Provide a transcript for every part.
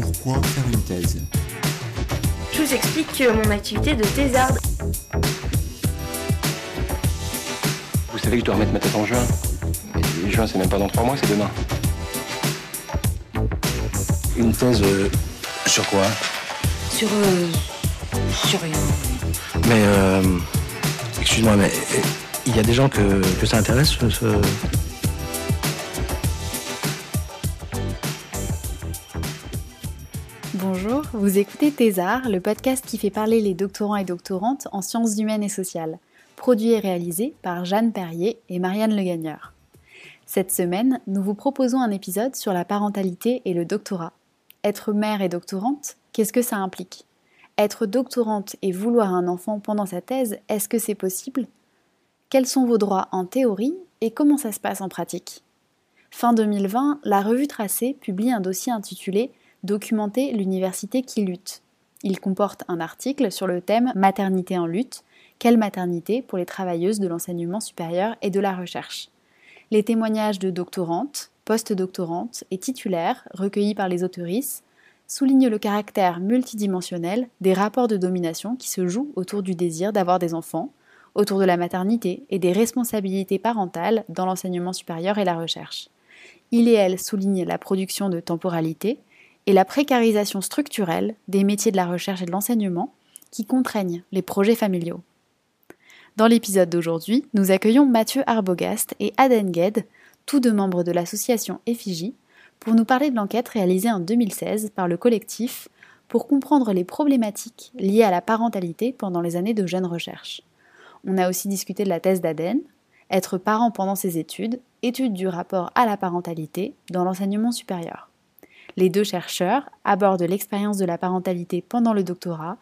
Pourquoi faire une thèse Je vous explique mon activité de thésarde. Vous savez que je dois remettre ma thèse en juin. Et juin, c'est même pas dans trois mois, c'est demain. Une thèse euh, sur quoi Sur. euh, sur rien. Mais, euh, excuse-moi, mais euh, il y a des gens que, que ça intéresse, ce- vous écoutez Thésard, le podcast qui fait parler les doctorants et doctorantes en sciences humaines et sociales, produit et réalisé par Jeanne Perrier et Marianne Le Gagneur. Cette semaine, nous vous proposons un épisode sur la parentalité et le doctorat. Être mère et doctorante, qu'est-ce que ça implique? Être doctorante et vouloir un enfant pendant sa thèse, est-ce que c'est possible? Quels sont vos droits en théorie et comment ça se passe en pratique? Fin 2020, la revue Tracé publie un dossier intitulé Documenter l'université qui lutte. Il comporte un article sur le thème Maternité en lutte, quelle maternité pour les travailleuses de l'enseignement supérieur et de la recherche? Les témoignages de doctorantes, post-doctorantes et titulaires recueillis par les autoristes soulignent le caractère multidimensionnel des rapports de domination qui se jouent autour du désir d'avoir des enfants, autour de la maternité et des responsabilités parentales dans l'enseignement supérieur et la recherche. Il et elle soulignent la production de temporalité, et la précarisation structurelle des métiers de la recherche et de l'enseignement qui contraignent les projets familiaux. Dans l'épisode d'aujourd'hui, nous accueillons Mathieu Arbogast et Aden Gued, tous deux membres de l'association Effigie, pour nous parler de l'enquête réalisée en 2016 par le collectif pour comprendre les problématiques liées à la parentalité pendant les années de jeunes recherche. On a aussi discuté de la thèse d'Aden, être parent pendant ses études, étude du rapport à la parentalité dans l'enseignement supérieur. Les deux chercheurs abordent l'expérience de la parentalité pendant le doctorat,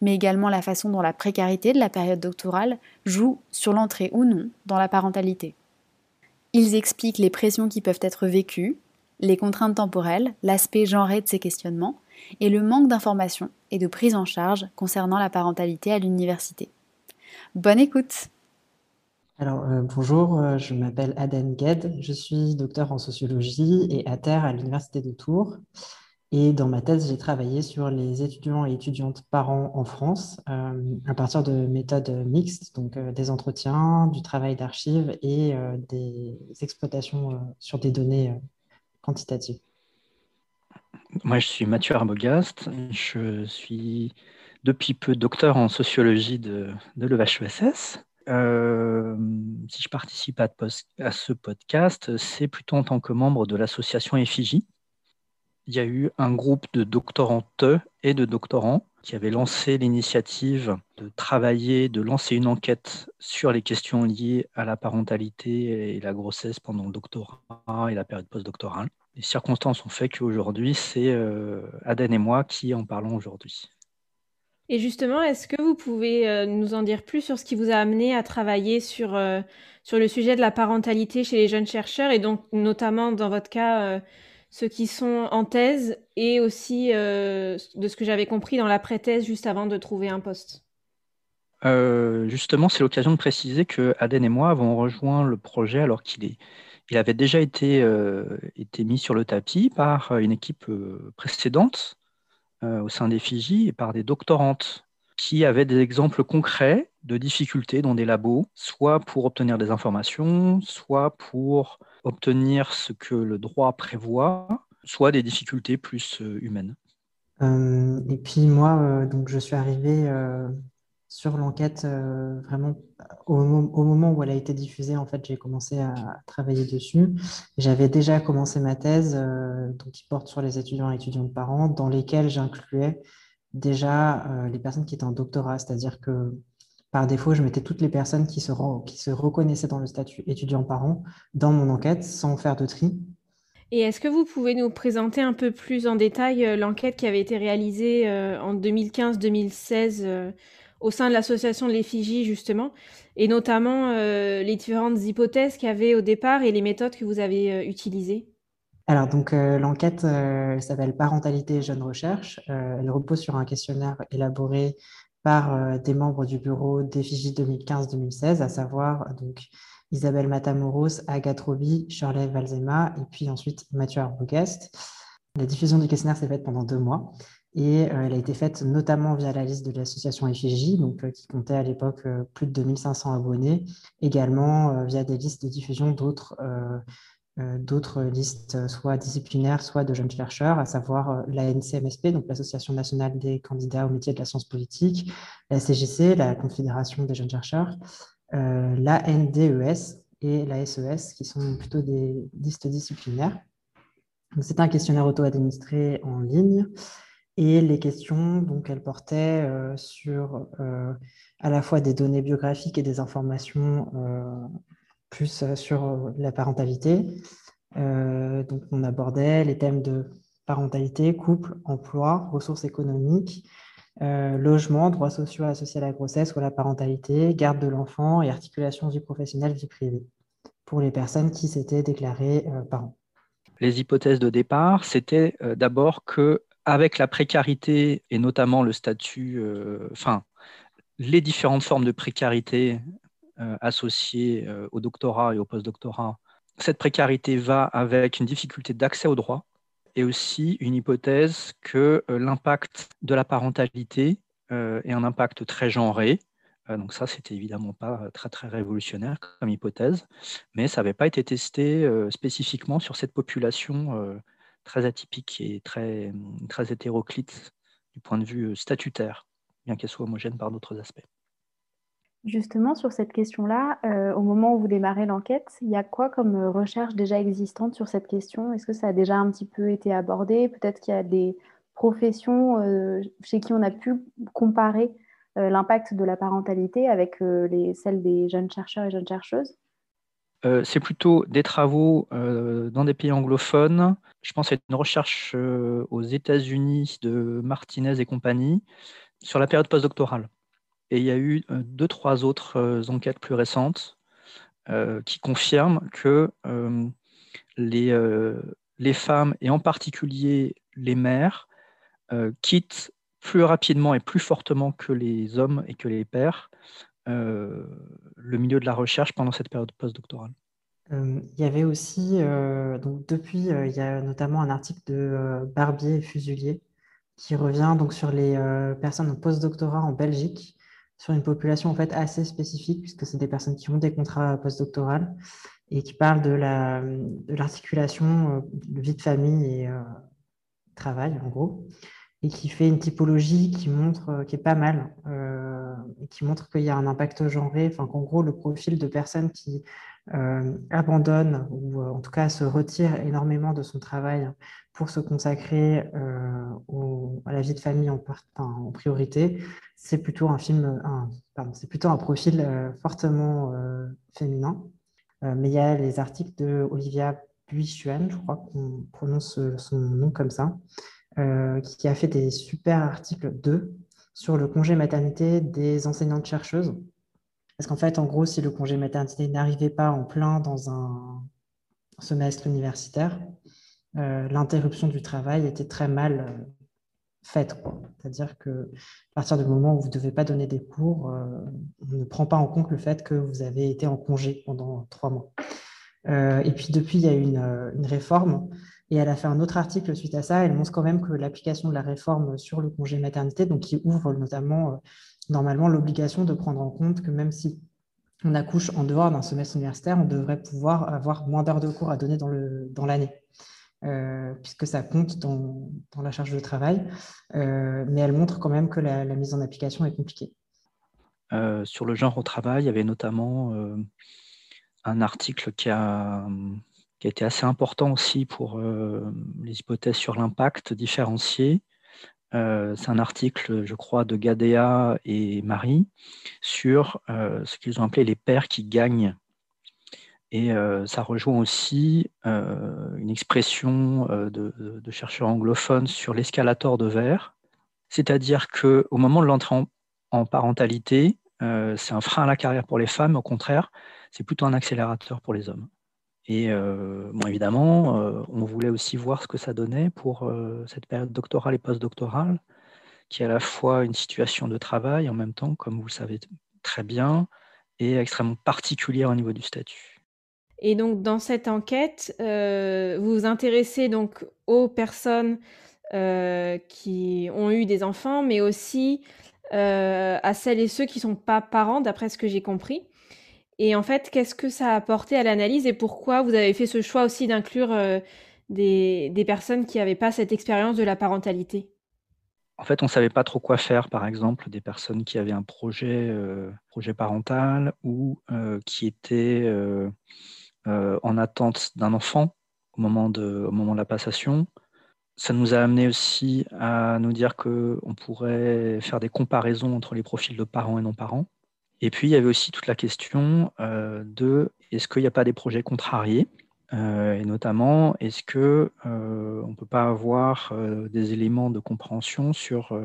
mais également la façon dont la précarité de la période doctorale joue sur l'entrée ou non dans la parentalité. Ils expliquent les pressions qui peuvent être vécues, les contraintes temporelles, l'aspect genré de ces questionnements et le manque d'informations et de prise en charge concernant la parentalité à l'université. Bonne écoute Alors, euh, bonjour, euh, je m'appelle Aden Gued, je suis docteur en sociologie et à terre à l'Université de Tours. Et dans ma thèse, j'ai travaillé sur les étudiants et étudiantes parents en France euh, à partir de méthodes mixtes, donc des entretiens, du travail d'archives et des exploitations sur des données quantitatives. Moi, je suis Mathieu Arbogast. Je suis depuis peu docteur en sociologie de, de. Euh, si je participe à, ce podcast, c'est plutôt en tant que membre de l'association Effigie. Il y a eu un groupe de doctorantes et de doctorants qui avaient lancé l'initiative de travailler, de lancer une enquête sur les questions liées à la parentalité et la grossesse pendant le doctorat et la période postdoctorale. Les circonstances ont fait qu'aujourd'hui, c'est euh, Aden et moi qui en parlons aujourd'hui. Et justement, est-ce que vous pouvez euh, nous en dire plus sur ce qui vous a amené à travailler sur, euh, sur le sujet de la parentalité chez les jeunes chercheurs et donc notamment dans votre cas, euh, ceux qui sont en thèse et aussi de ce que j'avais compris dans l'après-thèse juste avant de trouver un poste? Justement, c'est l'occasion de préciser que Aden et moi avons rejoint le projet alors qu'il est, il avait déjà été, été mis sur le tapis par une équipe précédente au sein des Fidji et par des doctorantes qui avaient des exemples concrets de difficultés dans des labos, soit pour obtenir des informations, soit pour obtenir ce que le droit prévoit, soit des difficultés plus euh, humaines. Euh, et puis moi, euh, donc je suis arrivé sur l'enquête vraiment au, moment où elle a été diffusée. En fait, j'ai commencé à travailler dessus. J'avais déjà commencé ma thèse, donc qui porte sur les étudiants et étudiantes parents, dans lesquels j'incluais déjà les personnes qui étaient en doctorat, c'est-à-dire que par défaut, je mettais toutes les personnes qui se, qui se reconnaissaient dans le statut étudiant-parent dans mon enquête sans faire de tri. Et est-ce que vous pouvez nous présenter un peu plus en détail l'enquête qui avait été réalisée en 2015-2016 euh, au sein de l'association de l'effigie, justement, et notamment euh, les différentes hypothèses qu'il y avait au départ et les méthodes que vous avez euh, utilisées Alors, donc, euh, l'enquête s'appelle Parentalité et Jeunes Recherche. elle repose sur un questionnaire élaboré par des membres du bureau d'effigie 2015-2016, à savoir donc Isabelle Matamoros, Agathe Roby, Shirley Valzema et puis ensuite Mathieu Arbogast. La diffusion du questionnaire s'est faite pendant deux mois et elle a été faite notamment via la liste de l'association FIJ, donc, qui comptait à l'époque plus de 2500 abonnés, également via des listes de diffusion d'autres d'autres listes, soit disciplinaires, soit de jeunes chercheurs, à savoir la NCMSP, donc l'Association nationale des candidats au métier de la science politique, la CGC, la Confédération des jeunes chercheurs, la NDES et la SES, qui sont plutôt des listes disciplinaires. C'est un questionnaire auto-administré en ligne et les questions, donc, elles portaient euh, sur euh, à la fois des données biographiques et des informations euh, plus sur la parentalité. donc, on abordait les thèmes de parentalité, couple, emploi, ressources économiques, logement, droits sociaux associés à la grossesse ou à la parentalité, garde de l'enfant et articulation vie professionnelle, vie privée pour les personnes qui s'étaient déclarées parents. Les hypothèses de départ, c'était d'abord que avec la précarité et notamment le statut, euh, enfin, les différentes formes de précarité euh, associées euh, au doctorat et au postdoctorat, cette précarité va avec une difficulté d'accès au droit et aussi une hypothèse que l'impact de la parentalité est un impact très genré. donc ça, c'était évidemment pas très très révolutionnaire comme hypothèse, mais ça n'avait pas été testé spécifiquement sur cette population très atypique et très, très hétéroclite du point de vue euh, statutaire, bien qu'elle soit homogène par d'autres aspects. Justement, sur cette question-là, euh, au moment où vous démarrez l'enquête, il y a quoi comme euh, recherche déjà existante sur cette question? Est-ce que ça a déjà un petit peu été abordé? Peut-être qu'il y a des professions chez qui on a pu comparer l'impact de la parentalité avec les, celles des jeunes chercheurs et jeunes chercheuses? Euh, c'est plutôt des travaux euh, dans des pays anglophones. Je pense à une recherche euh, aux États-Unis de Martinez et compagnie sur la période postdoctorale. Et il y a eu deux, trois autres enquêtes plus récentes qui confirment que les, les, femmes, et en particulier les mères, quittent plus rapidement et plus fortement que les hommes et que les pères euh, le milieu de la recherche pendant cette période postdoctorale. Euh, il y avait aussi, euh, donc depuis, il y a notamment un article de Barbier et Fuselier qui revient donc sur les personnes en postdoctorat en Belgique, sur une population en fait assez spécifique, puisque c'est des personnes qui ont des contrats postdoctoraux et qui parlent de l'articulation de, vie de famille et travail, en gros et qui fait une typologie qui montre, euh, qui est pas mal, euh, qui montre qu'il y a un impact genré, enfin qu'en gros le profil de personnes qui euh, abandonnent ou en tout cas se retirent énormément de son travail pour se consacrer à la vie de famille en, priorité, c'est plutôt un film, c'est plutôt un profil fortement féminin. mais il y a les articles de Olivia Buichuan, je crois qu'on prononce son nom comme ça, euh, qui a fait des super articles 2 sur le congé maternité des enseignantes chercheuses. Parce qu'en fait, en gros, si le congé maternité n'arrivait pas en plein dans un semestre universitaire, euh, l'interruption du travail était très mal euh, faite. C'est-à-dire que à partir du moment où vous ne devez pas donner des cours, on ne prend pas en compte le fait que vous avez été en congé pendant trois mois. et puis depuis, il y a eu une, une réforme et elle a fait un autre article suite à ça. Elle montre quand même que l'application de la réforme sur le congé maternité, donc qui ouvre notamment euh, normalement l'obligation de prendre en compte que même si on accouche en dehors d'un semestre universitaire, on devrait pouvoir avoir moins d'heures de cours à donner dans l'année. Dans euh, puisque ça compte dans, la charge de travail, euh, mais elle montre quand même que la mise en application est compliquée. sur le genre au travail, il y avait notamment un article qui a qui a été assez important aussi pour euh, les hypothèses sur l'impact différencié. Euh, c'est un article, je crois, de Gadea et Marie sur euh, ce qu'ils ont appelé les pères qui gagnent. Et ça rejoint aussi une expression de, chercheurs anglophones sur l'escalator de verre, c'est-à-dire qu'au moment de l'entrée en, en, parentalité, c'est un frein à la carrière pour les femmes, au contraire, c'est plutôt un accélérateur pour les hommes. Et euh, évidemment, euh, on voulait aussi voir ce que ça donnait pour euh, cette période doctorale et postdoctorale, qui est à la fois une situation de travail, en même temps, comme vous le savez très bien, et extrêmement particulière au niveau du statut. Et donc, dans cette enquête, vous vous intéressez donc aux personnes qui ont eu des enfants, mais aussi à celles et ceux qui ne sont pas parents, d'après ce que j'ai compris. Et en fait, qu'est-ce que ça a apporté à l'analyse et pourquoi vous avez fait ce choix aussi d'inclure des, des, personnes qui n'avaient pas cette expérience de la parentalité? En fait, on ne savait pas trop quoi faire, par exemple, des personnes qui avaient un projet, projet parental ou qui étaient en attente d'un enfant au moment, de, au moment de la passation ça nous a amené aussi à nous dire qu'on pourrait faire des comparaisons entre les profils de parents et non-parents. Et puis, il y avait aussi toute la question euh, de est-ce qu'il n'y a pas des projets contrariés euh, Et notamment, est-ce qu'on euh, ne peut pas avoir des éléments de compréhension sur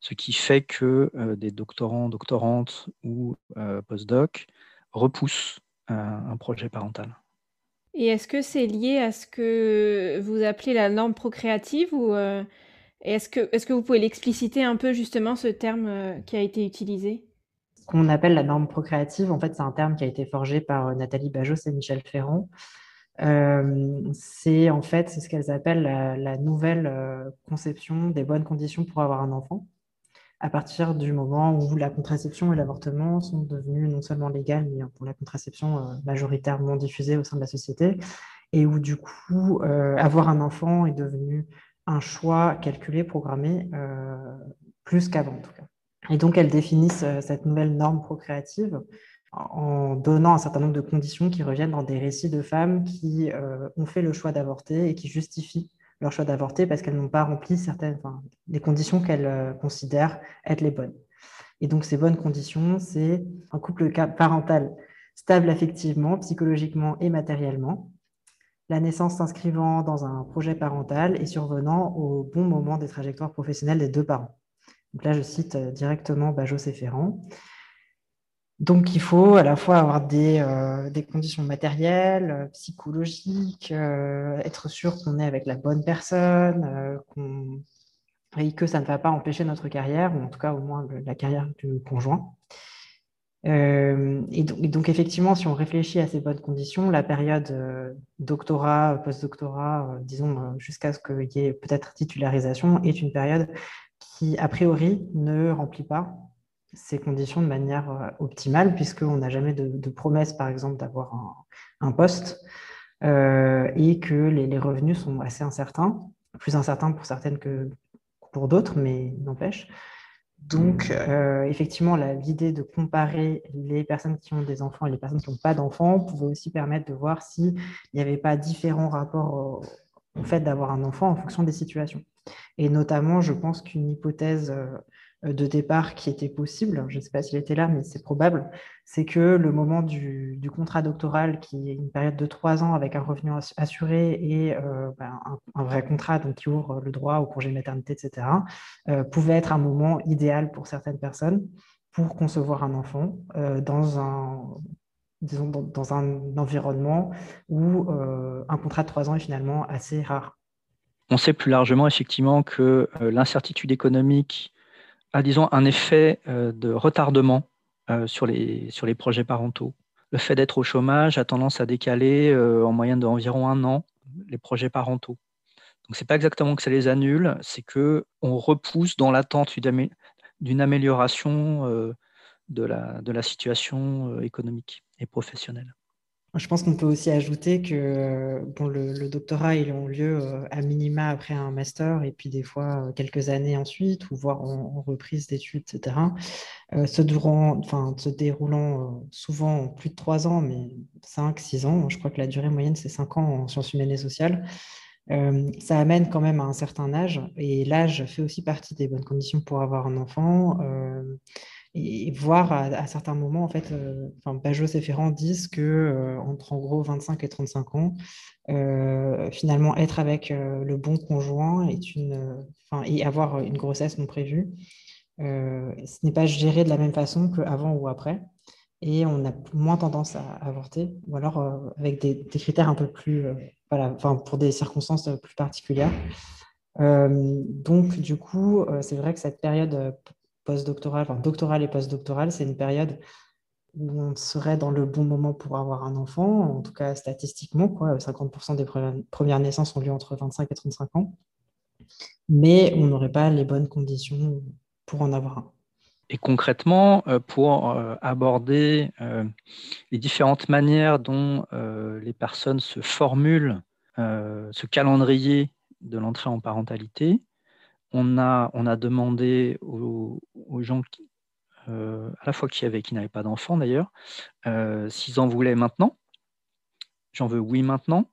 ce qui fait que des doctorants, doctorantes ou postdocs repoussent un projet parental? Et est-ce que c'est lié à ce que vous appelez la norme procréative ou est-ce que, est que vous pouvez l'expliciter un peu justement ce terme qui a été utilisé? Qu'on appelle la norme procréative, en fait, c'est un terme qui a été forgé par euh, Nathalie Bajos et Michel Ferrand. c'est en fait ce qu'elles appellent la nouvelle conception des bonnes conditions pour avoir un enfant à partir du moment où la contraception et l'avortement sont devenus non seulement légales, mais pour la contraception euh, majoritairement diffusée au sein de la société, et où du coup, euh, avoir un enfant est devenu un choix calculé, programmé, euh, plus qu'avant en tout cas. Et donc, elles définissent cette nouvelle norme procréative en donnant un certain nombre de conditions qui reviennent dans des récits de femmes qui ont fait le choix d'avorter et qui justifient leur choix d'avorter parce qu'elles n'ont pas rempli certaines, les conditions qu'elles euh, considèrent être les bonnes. Et donc, ces bonnes conditions, c'est un couple parental stable affectivement, psychologiquement et matériellement, la naissance s'inscrivant dans un projet parental et survenant au bon moment des trajectoires professionnelles des deux parents. Donc là, je cite euh, directement et Ferrand. Donc, il faut à la fois avoir des, euh, conditions matérielles, euh, psychologiques, être sûr qu'on est avec la bonne personne, et que ça ne va pas empêcher notre carrière, ou en tout cas au moins la carrière du conjoint. Et donc, effectivement, si on réfléchit à ces bonnes conditions, la période doctorat, post-doctorat, disons jusqu'à ce qu'il y ait peut-être titularisation, est une période qui, a priori, ne remplit pas ces conditions de manière euh, optimale, puisqu'on n'a jamais de, promesse, par exemple, d'avoir un, poste euh, et que les, revenus sont assez incertains, plus incertains pour certaines que pour d'autres, mais n'empêche. Donc, euh, effectivement, l'idée de comparer les personnes qui ont des enfants et les personnes qui n'ont pas d'enfants pouvait aussi permettre de voir s'il n'y avait pas différents rapports au, fait d'avoir un enfant en fonction des situations. Et notamment, je pense qu'une hypothèse euh, de départ qui était possible, je ne sais pas s'il était là, mais c'est probable, c'est que le moment du, contrat doctoral, qui est une période de trois ans avec un revenu assuré et euh, ben, un, vrai contrat donc, qui ouvre le droit au congé maternité, etc., euh, pouvait être un moment idéal pour certaines personnes pour concevoir un enfant dans un disons, dans, un environnement où un contrat de trois ans est finalement assez rare. On sait plus largement effectivement que l'incertitude économique a, disons, un effet euh, de retardement euh, sur, les, projets parentaux. Le fait d'être au chômage a tendance à décaler euh, en moyenne d'environ un an les projets parentaux. Donc, ce n'est pas exactement que ça les annule, c'est qu'on repousse dans l'attente d'une amélioration de la situation économique et professionnelle. Je pense qu'on peut aussi ajouter que bon, le, doctorat, il a lieu euh, à minima après un master et puis des fois euh, quelques années ensuite, ou voire en, reprise d'études, etc. Euh, se, durant, enfin, se déroulant souvent plus de trois ans, mais cinq, six ans. Je crois que la durée moyenne, c'est cinq ans en sciences humaines et sociales. ça amène quand même à un certain âge et l'âge fait aussi partie des bonnes conditions pour avoir un enfant et voir à, certains moments, en fait, euh, enfin, Bajos et Ferrand disent que euh, entre en gros 25 et 35 ans, euh, finalement, être avec le bon conjoint est une, et avoir une grossesse non prévue, ce n'est pas géré de la même façon qu'avant ou après. Et on a moins tendance à avorter, ou alors avec des, critères un peu plus, voilà, pour des circonstances plus particulières. donc, du coup, c'est vrai que cette période postdoctorale, enfin doctorale et postdoctorale, c'est une période où on serait dans le bon moment pour avoir un enfant, en tout cas statistiquement, quoi, 50% des premières naissances ont lieu entre 25 et 35 ans, mais on n'aurait pas les bonnes conditions pour en avoir un. Et concrètement, euh, pour euh, aborder euh, les différentes manières dont les personnes se formulent ce calendrier de l'entrée en parentalité, on a, demandé aux, gens qui, à la fois qui avaient qui n'avaient pas d'enfants d'ailleurs, s'ils en voulaient maintenant. J'en veux oui maintenant.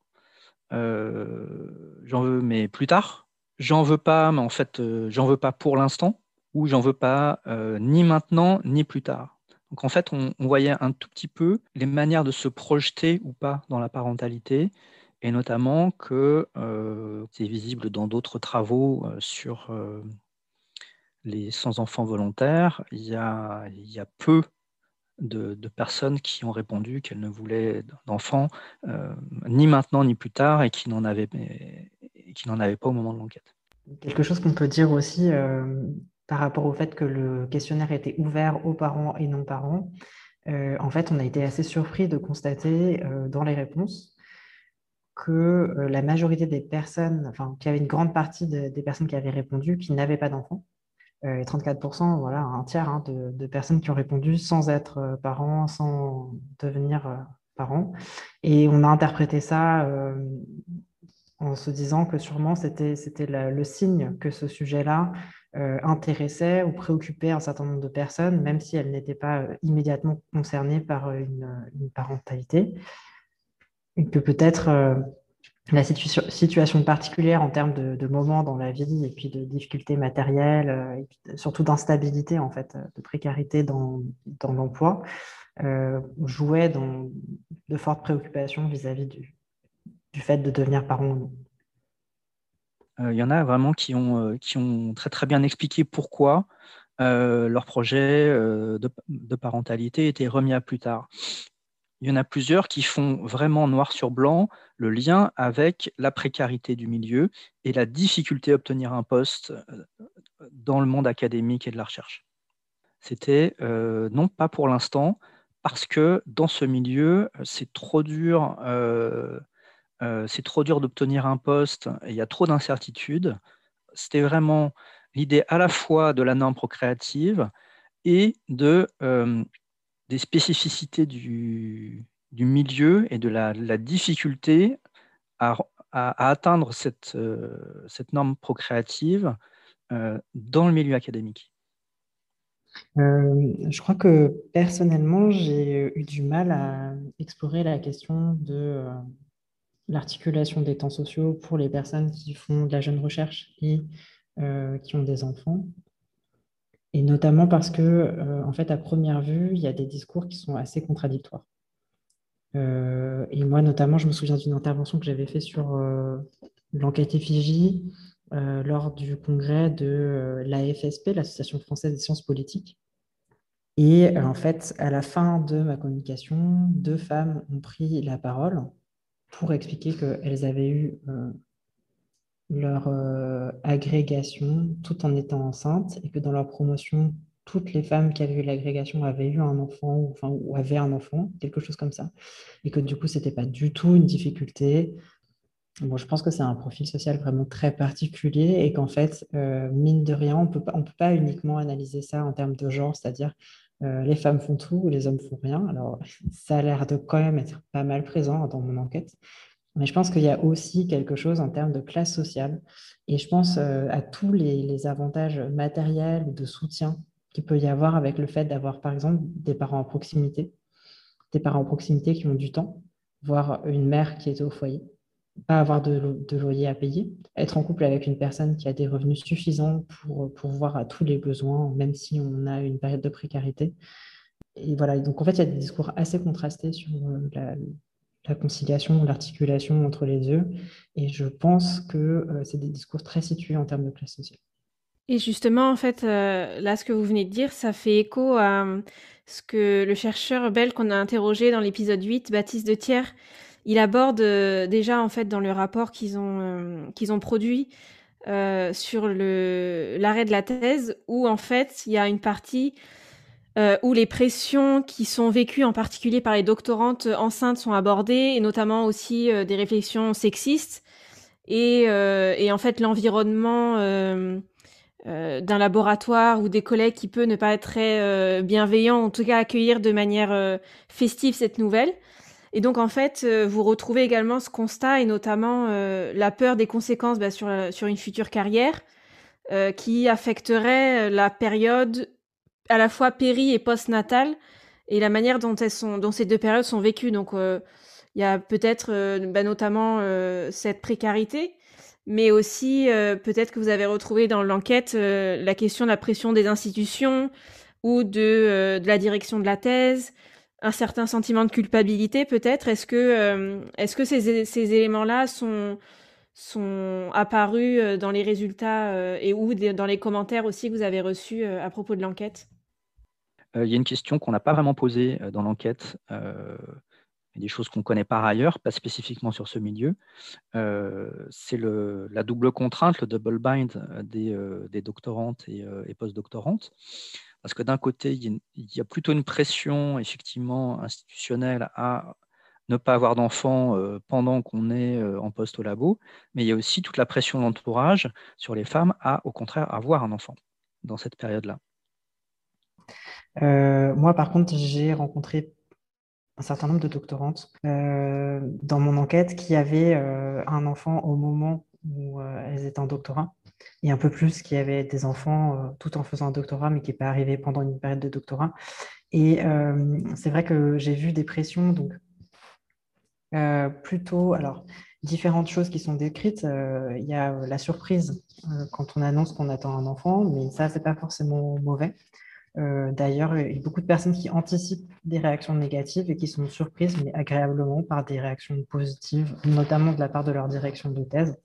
j'en veux mais plus tard. J'en veux pas, mais en fait, j'en veux pas pour l'instant ou j'en veux pas euh, ni maintenant ni plus tard. Donc en fait, on, voyait un tout petit peu les manières de se projeter ou pas dans la parentalité, et notamment que euh, c'est visible dans d'autres travaux euh, sur les sans-enfants volontaires, il y, a, peu de, personnes qui ont répondu qu'elles ne voulaient d'enfants ni maintenant ni plus tard et qui n'en avaient, pas au moment de l'enquête. Quelque chose qu'on peut dire aussi, par rapport au fait que le questionnaire était ouvert aux parents et non-parents, euh, en fait, on a été assez surpris de constater euh, dans les réponses que euh, la majorité des personnes, enfin, qu'il y avait une grande partie des personnes qui avaient répondu qui n'avaient pas d'enfants. 34%, voilà, un tiers hein, de, personnes qui ont répondu sans être parents, sans devenir parents. Et on a interprété ça en se disant que sûrement c'était le signe que ce sujet-là euh, intéressait ou préoccupait un certain nombre de personnes, même si elles n'étaient pas euh, immédiatement concernées par euh, une, parentalité. Que peut-être la situation particulière en termes de, moments dans la vie et puis de difficultés matérielles, et surtout d'instabilité, en fait, de précarité dans, dans l'emploi, jouait dans de fortes préoccupations vis-à-vis du, fait de devenir parent il y en a vraiment qui ont, qui ont très très bien expliqué pourquoi leur projet de, parentalité était remis à plus tard. Il y en a plusieurs qui font vraiment noir sur blanc le lien avec la précarité du milieu et la difficulté à obtenir un poste dans le monde académique et de la recherche. C'était non pas pour l'instant, parce que dans ce milieu, c'est trop dur euh, c'est trop dur d'obtenir un poste, il y a trop d'incertitudes. C'était vraiment l'idée à la fois de la norme procréative et de, euh, des spécificités du, milieu et de la, difficulté à, atteindre cette, euh, norme procréative dans le milieu académique. je crois que personnellement, j'ai eu du mal à explorer la question de l'articulation des temps sociaux pour les personnes qui font de la jeune recherche et euh, qui ont des enfants. Et notamment parce que, euh, en fait, à première vue, il y a des discours qui sont assez contradictoires. Euh, et moi, notamment, je me souviens d'une intervention que j'avais faite sur l'enquête effigie lors du congrès de l'AFSP, l'Association française des sciences politiques. Et en fait, à la fin de ma communication, deux femmes ont pris la parole pour expliquer qu'elles avaient eu euh, leur euh, agrégation tout en étant enceintes et que dans leur promotion, toutes les femmes qui avaient eu l'agrégation avaient eu un enfant ou, enfin, ou avaient un enfant, quelque chose comme ça. Et que du coup, ce n'était pas du tout une difficulté. Bon, je pense que c'est un profil social vraiment très particulier et qu'en fait, euh, mine de rien, on ne peut pas uniquement analyser ça en termes de genre, c'est-à-dire euh, les femmes font tout, les hommes font rien. Alors, ça a l'air de quand même être pas mal présent dans mon enquête. Mais je pense qu'il y a aussi quelque chose en termes de classe sociale. Et je pense euh, à tous les, avantages matériels de soutien qu'il peut y avoir avec le fait d'avoir, par exemple, des parents en proximité, des parents en proximité qui ont du temps, voire une mère qui est au foyer pas avoir de, loyer à payer, être en couple avec une personne qui a des revenus suffisants pour voir à tous les besoins, même si on a une période de précarité. Et voilà, donc en fait, il y a des discours assez contrastés sur euh, la, conciliation, l'articulation entre les deux. Et je pense que euh, c'est des discours très situés en termes de classe sociale. Et justement, en fait, euh, là, ce que vous venez de dire, ça fait écho à ce que le chercheur belge qu'on a interrogé dans l'épisode 8, Baptiste de Thiers, il aborde euh, déjà en fait dans le rapport qu'ils ont euh, qu'ils ont produit euh, sur l'arrêt de la thèse où en fait il y a une partie où les pressions qui sont vécues en particulier par les doctorantes enceintes sont abordées, et notamment aussi des réflexions sexistes, et, et en fait l'environnement d'un laboratoire ou des collègues qui peut ne pas être très bienveillant, en tout cas accueillir de manière festive cette nouvelle. Et donc, en fait, euh, vous retrouvez également ce constat et notamment euh, la peur des conséquences bah, sur, sur une future carrière euh, qui affecterait la période à la fois péri et post-natale et la manière dont, elles sont, dont ces deux périodes sont vécues. Donc, il y a peut-être bah, notamment cette précarité, mais aussi peut-être que vous avez retrouvé dans l'enquête la question de la pression des institutions ou de, de la direction de la thèse un certain sentiment de culpabilité peut-être. Est-ce que, euh, est-ce que ces, ces éléments-là sont, sont apparus euh, dans les résultats euh, et ou dans les commentaires aussi que vous avez reçus à propos de l'enquête? Il y a une question qu'on n'a pas vraiment posée dans l'enquête. des choses qu'on connaît par ailleurs, pas spécifiquement sur ce milieu, c'est la double contrainte, le double bind des, des doctorantes et, et post-doctorantes. Parce que d'un côté, il y, a plutôt une pression effectivement institutionnelle à ne pas avoir d'enfants euh, pendant qu'on est euh, en poste au labo, mais il y a aussi toute la pression de l'entourage sur les femmes à, au contraire, avoir un enfant dans cette période-là. Euh, moi, par contre, j'ai rencontré un certain nombre de doctorantes dans mon enquête qui avaient un enfant au moment où elles étaient en doctorat et un peu plus qui avaient des enfants tout en faisant un doctorat, mais qui n'est pas arrivé pendant une période de doctorat. Et c'est vrai que j'ai vu des pressions, donc euh, plutôt, alors, différentes choses qui sont décrites. Il y a la surprise quand on annonce qu'on attend un enfant, mais ça, c'est pas forcément mauvais. D'ailleurs, il y a beaucoup de personnes qui anticipent des réactions négatives et qui sont surprises, mais agréablement, par des réactions positives, notamment de la part de leur direction de thèse.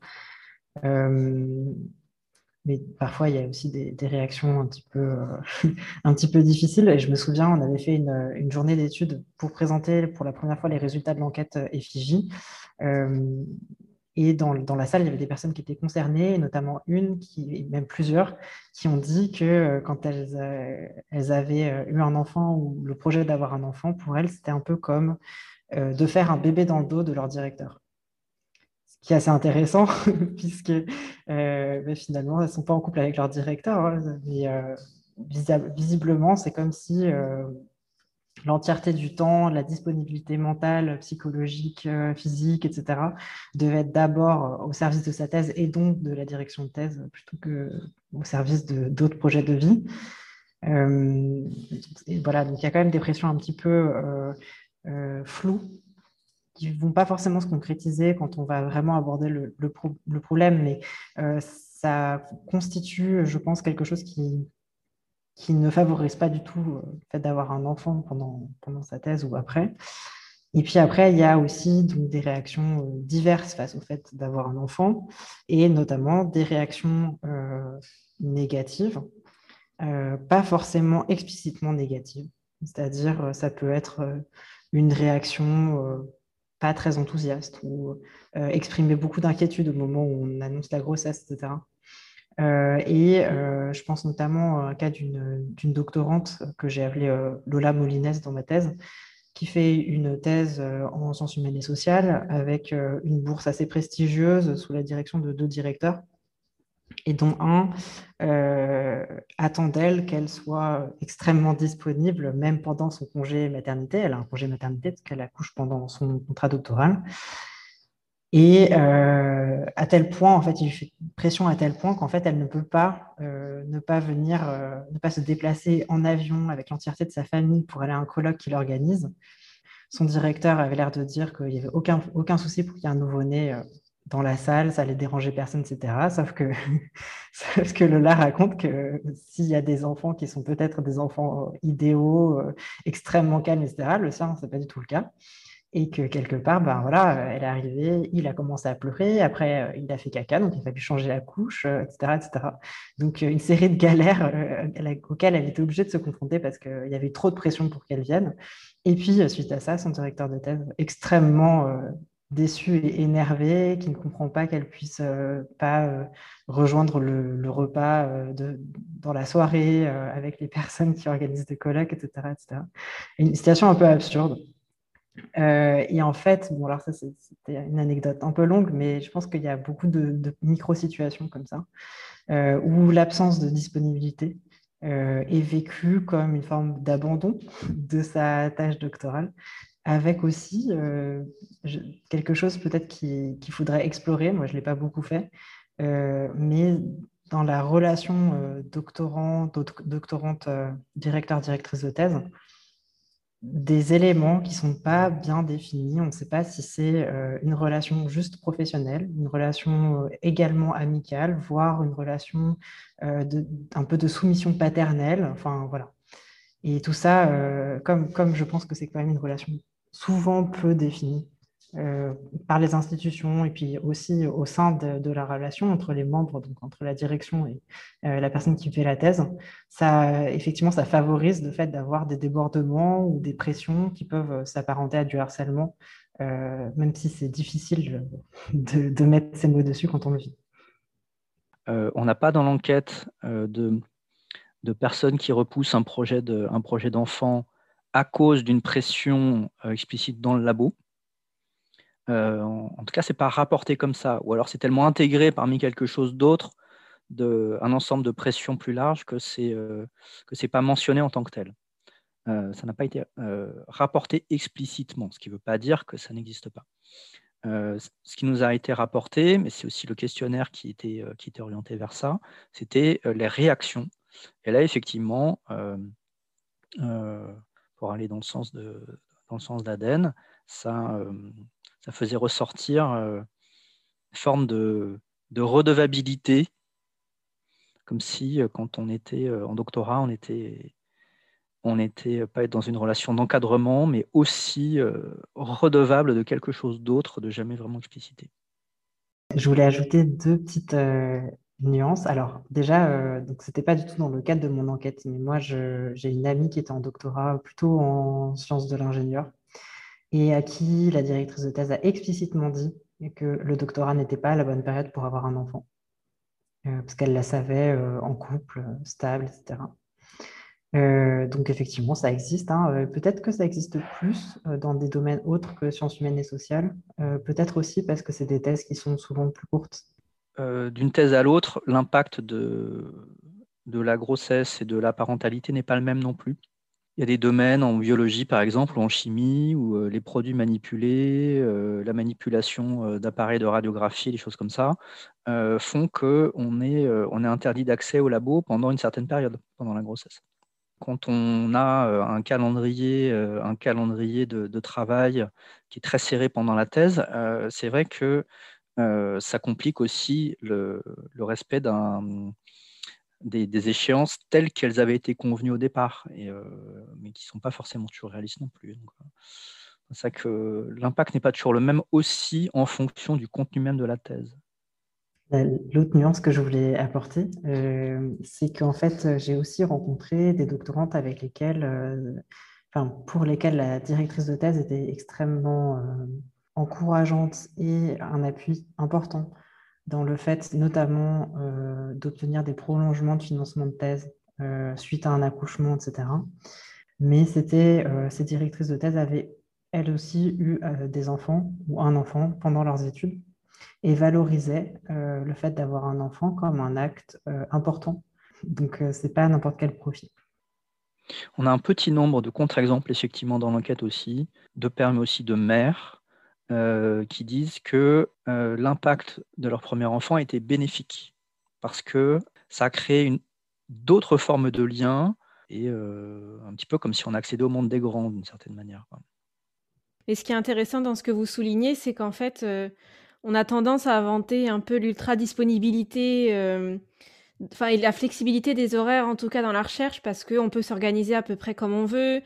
Euh, mais parfois, il y a aussi des, réactions un petit, peu, euh, un petit peu difficiles. Et je me souviens, on avait fait une, une journée d'études pour présenter pour la première fois les résultats de l'enquête Effigie. Euh, et dans, dans, la salle, il y avait des personnes qui étaient concernées, notamment une, qui, même plusieurs, qui ont dit que quand elles, elles avaient eu un enfant ou le projet d'avoir un enfant, pour elles, c'était un peu comme de faire un bébé dans le dos de leur directeur qui est assez intéressant, puisque euh, finalement, elles ne sont pas en couple avec leur directeur. Hein, mais euh, visiblement, c'est comme si euh, l'entièreté du temps, la disponibilité mentale, psychologique, physique, etc., devait être d'abord au service de sa thèse et donc de la direction de thèse, plutôt qu'au service d'autres projets de vie. voilà, donc il y a quand même des pressions un petit peu floues qui ne vont pas forcément se concrétiser quand on va vraiment aborder le, problème, mais euh, ça constitue, je pense, quelque chose qui, qui ne favorise pas du tout euh, le fait d'avoir un enfant pendant, pendant sa thèse ou après. Et puis après, il y a aussi donc, des réactions euh, diverses face au fait d'avoir un enfant, et notamment des réactions négatives, pas forcément explicitement négatives. C'est-à-dire, ça peut être une réaction pas très enthousiaste ou euh, exprimer beaucoup d'inquiétude au moment où on annonce la grossesse, etc. Euh, et euh, je pense notamment à un cas d'une doctorante que j'ai appelée Lola Molines dans ma thèse, qui fait une thèse en sciences humaines et sociales avec une bourse assez prestigieuse sous la direction de deux directeurs et dont un euh, attend d'elle qu'elle soit extrêmement disponible, même pendant son congé maternité. Elle a un congé maternité parce qu'elle accouche pendant son contrat doctoral. Et euh, à tel point, en fait, il fait pression à tel point qu'en fait, elle ne peut pas euh, ne pas venir, ne pas se déplacer en avion avec l'entièreté de sa famille pour aller à un colloque qu'il organise. Son directeur avait l'air de dire qu'il n'y avait aucun, aucun souci pour qu'il y ait un nouveau-né dans la salle, ça allait déranger personne, etc. Sauf que, sauf que Lola raconte que s'il y a des enfants qui sont peut-être des enfants idéaux, euh, extrêmement calmes, etc., le sien, ce n'est pas du tout le cas. Et que quelque part, ben voilà, elle est arrivée, il a commencé à pleurer, après euh, il a fait caca, donc il a fallu changer la couche, etc., euh, etc. Donc une série de galères auxquelles elle était obligée de se confronter parce qu'il y avait trop de pression pour qu'elle vienne. Et puis, suite à ça, son directeur de thèse, extrêmement déçue et énervée, qui ne comprend pas qu'elle puisse pas rejoindre le, repas de, dans la soirée avec les personnes qui organisent des colloques, etc., etc. Une situation un peu absurde. et en fait, bon, alors c'était une anecdote un peu longue, mais je pense qu'il y a beaucoup de, de micro-situations comme ça, où l'absence de disponibilité est vécue comme une forme d'abandon de sa tâche doctorale, avec aussi euh, quelque chose peut-être qu'il faudrait explorer. Moi, je ne l'ai pas beaucoup fait, euh, mais dans la relation euh, doctorant, doctorante, directeur, directrice de thèse, des éléments qui ne sont pas bien définis. On ne sait pas si c'est une relation juste professionnelle, une relation également amicale, voire une relation un peu de soumission paternelle. Enfin, voilà. Et tout ça, comme, comme je pense que c'est quand même une relation souvent peu définie euh, par les institutions et puis aussi au sein de, la relation entre les membres, donc entre la direction et euh, la personne qui fait la thèse, ça, effectivement, ça favorise le fait d'avoir des débordements ou des pressions qui peuvent s'apparenter à du harcèlement, euh, même si c'est difficile de, de, mettre ces mots dessus quand on le vit. on n'a pas dans l'enquête de, de, personnes qui repoussent un projet d'enfant à cause d'une pression euh, explicite dans le labo. Euh, en, tout cas, c'est pas rapporté comme ça, ou alors c'est tellement intégré parmi quelque chose d'autre, un ensemble de pressions plus large que c'est euh, que c'est pas mentionné en tant que tel. ça n'a pas été rapporté explicitement, ce qui ne veut pas dire que ça n'existe pas. ce qui nous a été rapporté, mais c'est aussi le questionnaire qui était, qui était orienté vers ça, c'était les réactions. Et là, effectivement, pour aller dans le sens de dans le sens d'Aden, ça, euh, ça faisait ressortir euh, une forme de, de, redevabilité, comme si euh, quand on était en doctorat, on était on n'était pas dans une relation d'encadrement, mais aussi redevable de quelque chose d'autre, de jamais vraiment explicité. Je voulais ajouter deux petites nuance. Alors, déjà, euh, donc c'était pas du tout dans le cadre de mon enquête, mais moi, j'ai une amie qui était en doctorat plutôt en sciences de l'ingénieur et à qui la directrice de thèse a explicitement dit que le doctorat n'était pas la bonne période pour avoir un enfant, euh, parce qu'elle la savait euh, en couple, stable, etc. donc effectivement, ça existe. Hein. peut-être que ça existe plus dans des domaines autres que sciences humaines et sociales. peut-être aussi parce que c'est des thèses qui sont souvent plus courtes euh, d'une thèse à l'autre, l'impact de, la grossesse et de la parentalité n'est pas le même non plus. Il y a des domaines en biologie, par exemple, ou en chimie, où euh, les produits manipulés, euh, la manipulation d'appareils de radiographie, des choses comme ça, font qu'on est, interdit d'accès au labo pendant une certaine période, pendant la grossesse. Quand on a un calendrier, un calendrier de, travail qui est très serré pendant la thèse, c'est vrai que euh, ça complique aussi le, respect des, échéances telles qu'elles avaient été convenues au départ, euh, mais qui ne sont pas forcément toujours réalistes non plus. Euh, c'est ça que l'impact n'est pas toujours le même aussi en fonction du contenu même de la thèse. L'autre nuance que je voulais apporter, c'est qu'en fait, j'ai aussi rencontré des doctorantes avec lesquelles, enfin, pour lesquelles la directrice de thèse était extrêmement encourageante et un appui important dans le fait notamment euh, d'obtenir des prolongements de financement de thèse euh, suite à un accouchement, etc. Mais c'était, euh, ces directrices de thèse avaient elles aussi eu des enfants ou un enfant pendant leurs études et valorisaient le fait d'avoir un enfant comme un acte important. Donc, ce n'est pas n'importe quel profit. On a un petit nombre de contre-exemples, effectivement, dans l'enquête aussi, de pères, mais aussi de mères, euh, qui disent que euh, l'impact de leur premier enfant était bénéfique parce que ça a créé d'autres formes de liens et euh, un petit peu comme si on accédait au monde des grands d'une certaine manière. Et ce qui est intéressant dans ce que vous soulignez, c'est qu'en fait, on a tendance à inventer un peu l'ultra-disponibilité, enfin, la flexibilité des horaires, en tout cas dans la recherche, parce qu'on peut s'organiser à peu près comme on veut.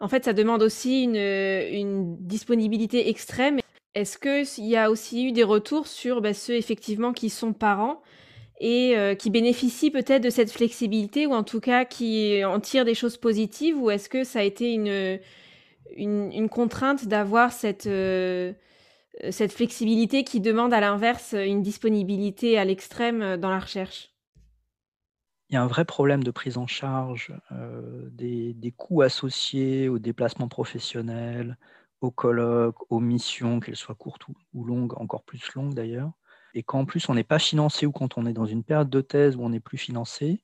En fait, ça demande aussi une, disponibilité extrême. Est-ce qu'il y a aussi eu des retours sur bah, ceux effectivement qui sont parents et euh, qui bénéficient peut-être de cette flexibilité ou en tout cas qui en tirent des choses positives ou est-ce que ça a été une, contrainte d'avoir euh, cette flexibilité qui demande à l'inverse une disponibilité à l'extrême dans la recherche? Il y a un vrai problème de prise en charge des, coûts associés aux déplacements professionnels, aux colloques, aux missions, qu'elles soient courtes ou, longues, encore plus longues d'ailleurs. Et quand en plus on n'est pas financé ou quand on est dans une période de thèse où on n'est plus financé,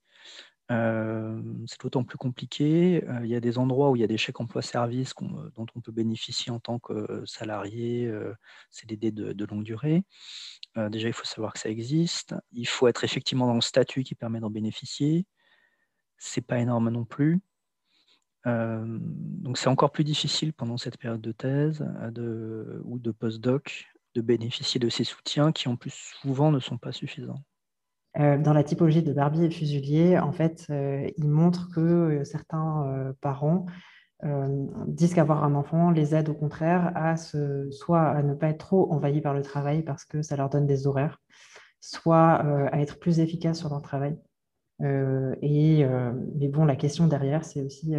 euh, c'est d'autant plus compliqué. Euh, il y a des endroits où il y a des chèques emploi-service dont on peut bénéficier en tant que salarié, euh, CDD de, de, longue durée. déjà, il faut savoir que ça existe. Il faut être effectivement dans le statut qui permet d'en bénéficier. C'est pas énorme non plus. donc c'est encore plus difficile pendant cette période de thèse de, ou de postdoc de bénéficier de ces soutiens qui en plus souvent ne sont pas suffisants. Euh, dans la typologie de Barbier et Fuselier, en fait, euh, il montre que euh, certains parents disent qu'avoir un enfant les aide au contraire à se, soit à ne pas être trop envahis par le travail parce que ça leur donne des horaires, soit à être plus efficaces sur leur travail. et, mais bon, la question derrière, c'est aussi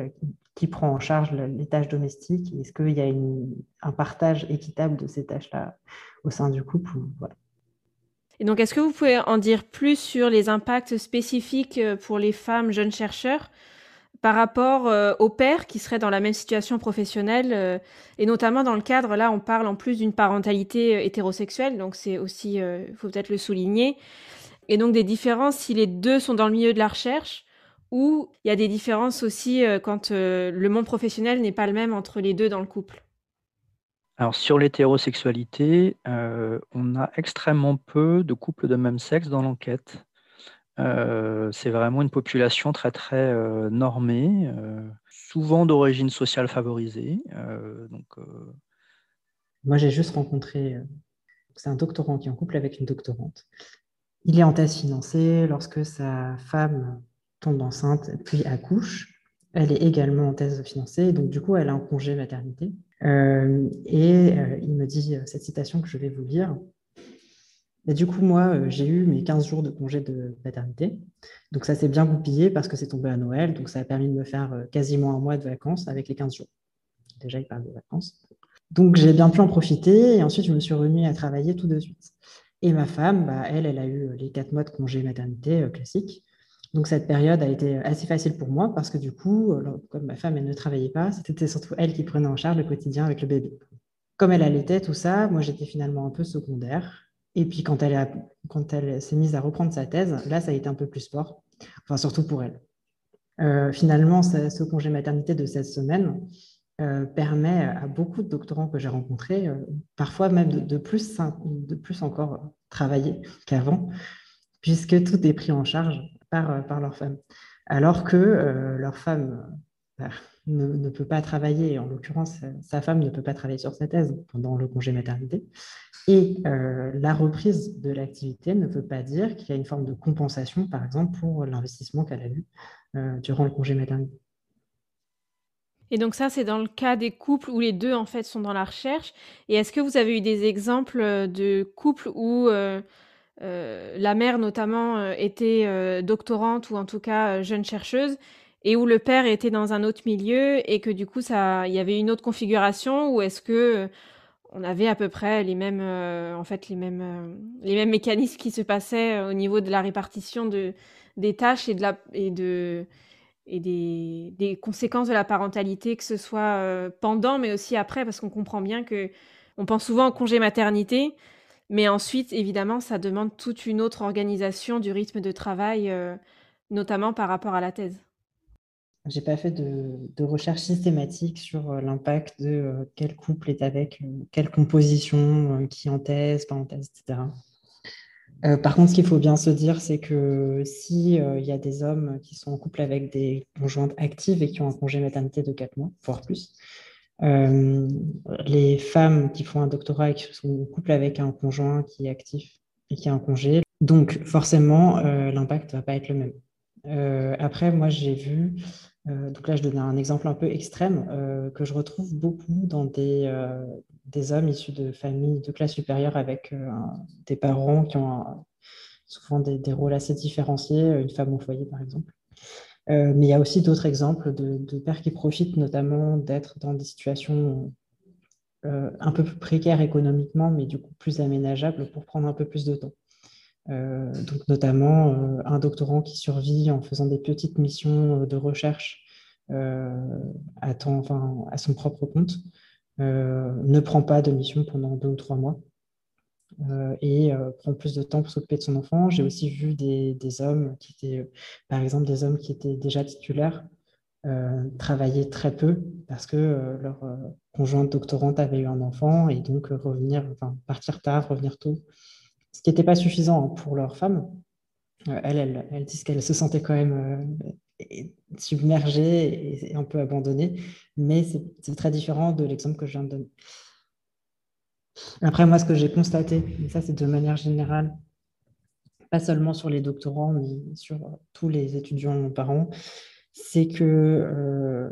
qui prend en charge les tâches domestiques Est-ce qu'il y a un partage équitable de ces tâches-là au sein du couple. Et donc, est-ce que vous pouvez en dire plus sur les impacts spécifiques euh, pour les femmes jeunes chercheurs par rapport euh, aux pères qui seraient dans la même situation professionnelle euh, et notamment dans le cadre, là, on parle en plus d'une parentalité hétérosexuelle, donc c'est aussi, il faut peut-être le souligner, et donc des différences si les deux sont dans le milieu de la recherche ou il y a des différences aussi quand le monde professionnel n'est pas le même entre les deux dans le couple. Alors sur l'hétérosexualité, euh, on a extrêmement peu de couples de même sexe dans l'enquête. Euh, c'est vraiment une population très très euh, normée, souvent d'origine sociale favorisée. Moi j'ai juste rencontré, c'est un doctorant qui est en couple avec une doctorante. Il est en thèse financée lorsque sa femme tombe enceinte puis accouche. Elle est également en thèse financée, donc du coup elle a un congé maternité. Euh, et euh, il me dit euh, cette citation que je vais vous lire. Et du coup, moi, j'ai eu mes 15 jours de congé de paternité. Donc, ça s'est bien goupillé parce que c'est tombé à Noël. Donc, ça a permis de me faire quasiment un mois de vacances avec les 15 jours. Déjà, il parle de vacances. Donc, j'ai bien pu en profiter. Et ensuite, je me suis remis à travailler tout de suite. Et ma femme, bah, elle, elle a eu les 4 mois de congé maternité classique. Donc cette période a été assez facile pour moi parce que du coup, euh, comme ma femme elle ne travaillait pas, c'était surtout elle qui prenait en charge le quotidien avec le bébé. Comme elle allaitait tout ça, moi j'étais finalement un peu secondaire. Et puis quand elle, quand elle s'est mise à reprendre sa thèse, là ça a été un peu plus sport, enfin surtout pour elle. Euh, finalement, ce, congé maternité de cette semaine euh, permet à beaucoup de doctorants que j'ai rencontrés, parfois même de, plus, de plus encore travailler qu'avant, puisque tout est pris en charge euh, par, leur femme. Alors que euh, leur femme bah, ne, peut pas travailler, en l'occurrence, sa femme ne peut pas travailler sur sa thèse pendant le congé maternité. Et euh, la reprise de l'activité ne veut pas dire qu'il y a une forme de compensation, par exemple, pour l'investissement qu'elle a eu durant le congé maternité. Et donc ça, c'est dans le cas des couples où les deux, en fait, sont dans la recherche. Et est-ce que vous avez eu des exemples de couples où euh, la mère notamment euh, était euh, doctorante ou en tout cas jeune chercheuse et où le père était dans un autre milieu et que du coup ça il y avait une autre configuration ou est-ce que on avait à peu près les mêmes en fait les mêmes les mêmes mécanismes qui se passaient au niveau de la répartition de des tâches et de la et de et des, des conséquences de la parentalité que ce soit pendant mais aussi après parce qu'on comprend bien que on pense souvent au congé maternité mais ensuite, évidemment, ça demande toute une autre organisation du rythme de travail, euh, notamment par rapport à la thèse. Je n'ai pas fait de, recherche systématique sur euh, l'impact de euh, quel couple est avec quelle composition, qui en thèse, pas en thèse, etc. par contre, ce qu'il faut bien se dire, c'est que s'il il y a des hommes qui sont en couple avec des conjointes actives et qui ont un congé maternité de 4 mois, voire plus, euh, les femmes qui font un doctorat et qui sont en couple avec un conjoint qui est actif et qui a un congé. Donc, forcément, euh, l'impact ne va pas être le même. Euh, après, moi, j'ai vu, donc là, je donne un exemple un peu extrême, que je retrouve beaucoup dans des, des hommes issus de familles de classe supérieure avec des parents qui ont souvent des, des, rôles assez différenciés, une femme au foyer, par exemple. Euh, mais il y a aussi d'autres exemples de, pères qui profitent notamment d'être dans des situations un peu plus précaires économiquement, mais du coup plus aménageables pour prendre un peu plus de temps. donc notamment un doctorant qui survit en faisant des petites missions de recherche à son propre compte, ne prend pas de mission pendant deux ou trois mois. Euh, et euh, plus de temps pour s'occuper de son enfant. J'ai aussi vu des, hommes qui étaient, euh, par exemple, des hommes qui étaient déjà titulaires, travailler très peu parce que leur conjointe doctorante avait eu un enfant et donc revenir, enfin, partir tard, revenir tôt, ce qui n'était pas suffisant pour leur femme. elle, elle, elle dit qu'elle se sentait quand même submergée et un peu abandonnée, mais c'est très différent de l'exemple que je viens de donner. Après, moi, ce que j'ai constaté, et ça c'est de manière générale, pas seulement sur les doctorants, mais sur tous les étudiants parents, c'est que euh,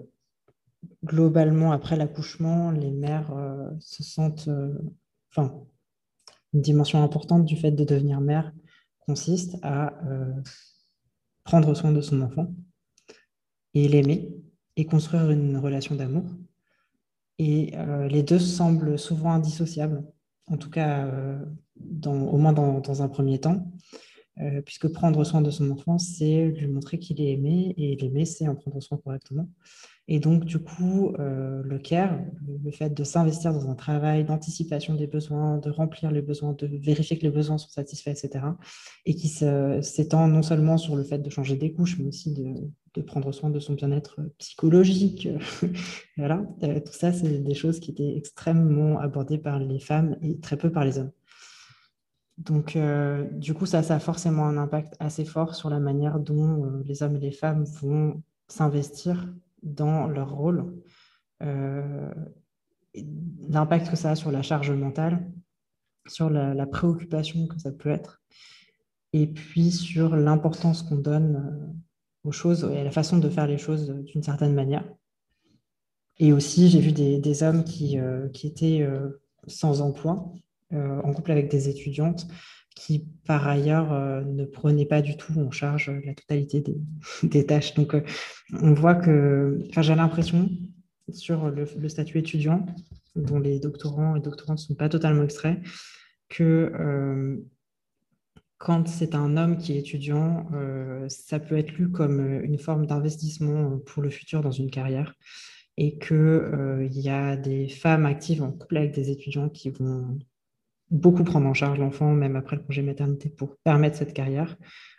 globalement, après l'accouchement, les mères euh, se sentent, euh, enfin, une dimension importante du fait de devenir mère consiste à prendre soin de son enfant et l'aimer et construire une relation d'amour. Et euh, les deux semblent souvent indissociables, en tout cas, euh, au moins dans, un premier temps, euh, puisque prendre soin de son enfant, c'est lui montrer qu'il est aimé, et l'aimer, c'est en prendre soin correctement. Et donc, du coup, le care, le fait de s'investir dans un travail d'anticipation des besoins, de remplir les besoins, de vérifier que les besoins sont satisfaits, etc., et qui s'étend non seulement sur le fait de changer des couches, mais aussi de, prendre soin de son bien-être psychologique. voilà, euh, tout ça, c'est des choses qui étaient extrêmement abordées par les femmes et très peu par les hommes. Donc, euh, du coup, ça, a forcément un impact assez fort sur la manière dont euh, les hommes et les femmes vont s'investir dans leur rôle, l'impact que ça a sur la charge mentale, sur la, préoccupation que ça peut être, et puis sur l'importance qu'on donne aux choses et à la façon de faire les choses d'une certaine manière. Et aussi, j'ai vu des, hommes qui, euh, qui étaient euh, sans emploi, euh, en couple avec des étudiantes, qui par ailleurs ne prenaient pas du tout en charge la totalité des, tâches. Donc, on voit que, j'ai l'impression, sur le, statut étudiant, dont les doctorants et doctorantes ne sont pas totalement extraits, que quand c'est un homme qui est étudiant, euh, ça peut être lu comme euh, une forme d'investissement euh, pour le futur dans une carrière et qu'il y a des femmes actives en couple avec des étudiants qui vont beaucoup prendre en charge l'enfant, même après le congé maternité, pour permettre cette carrière,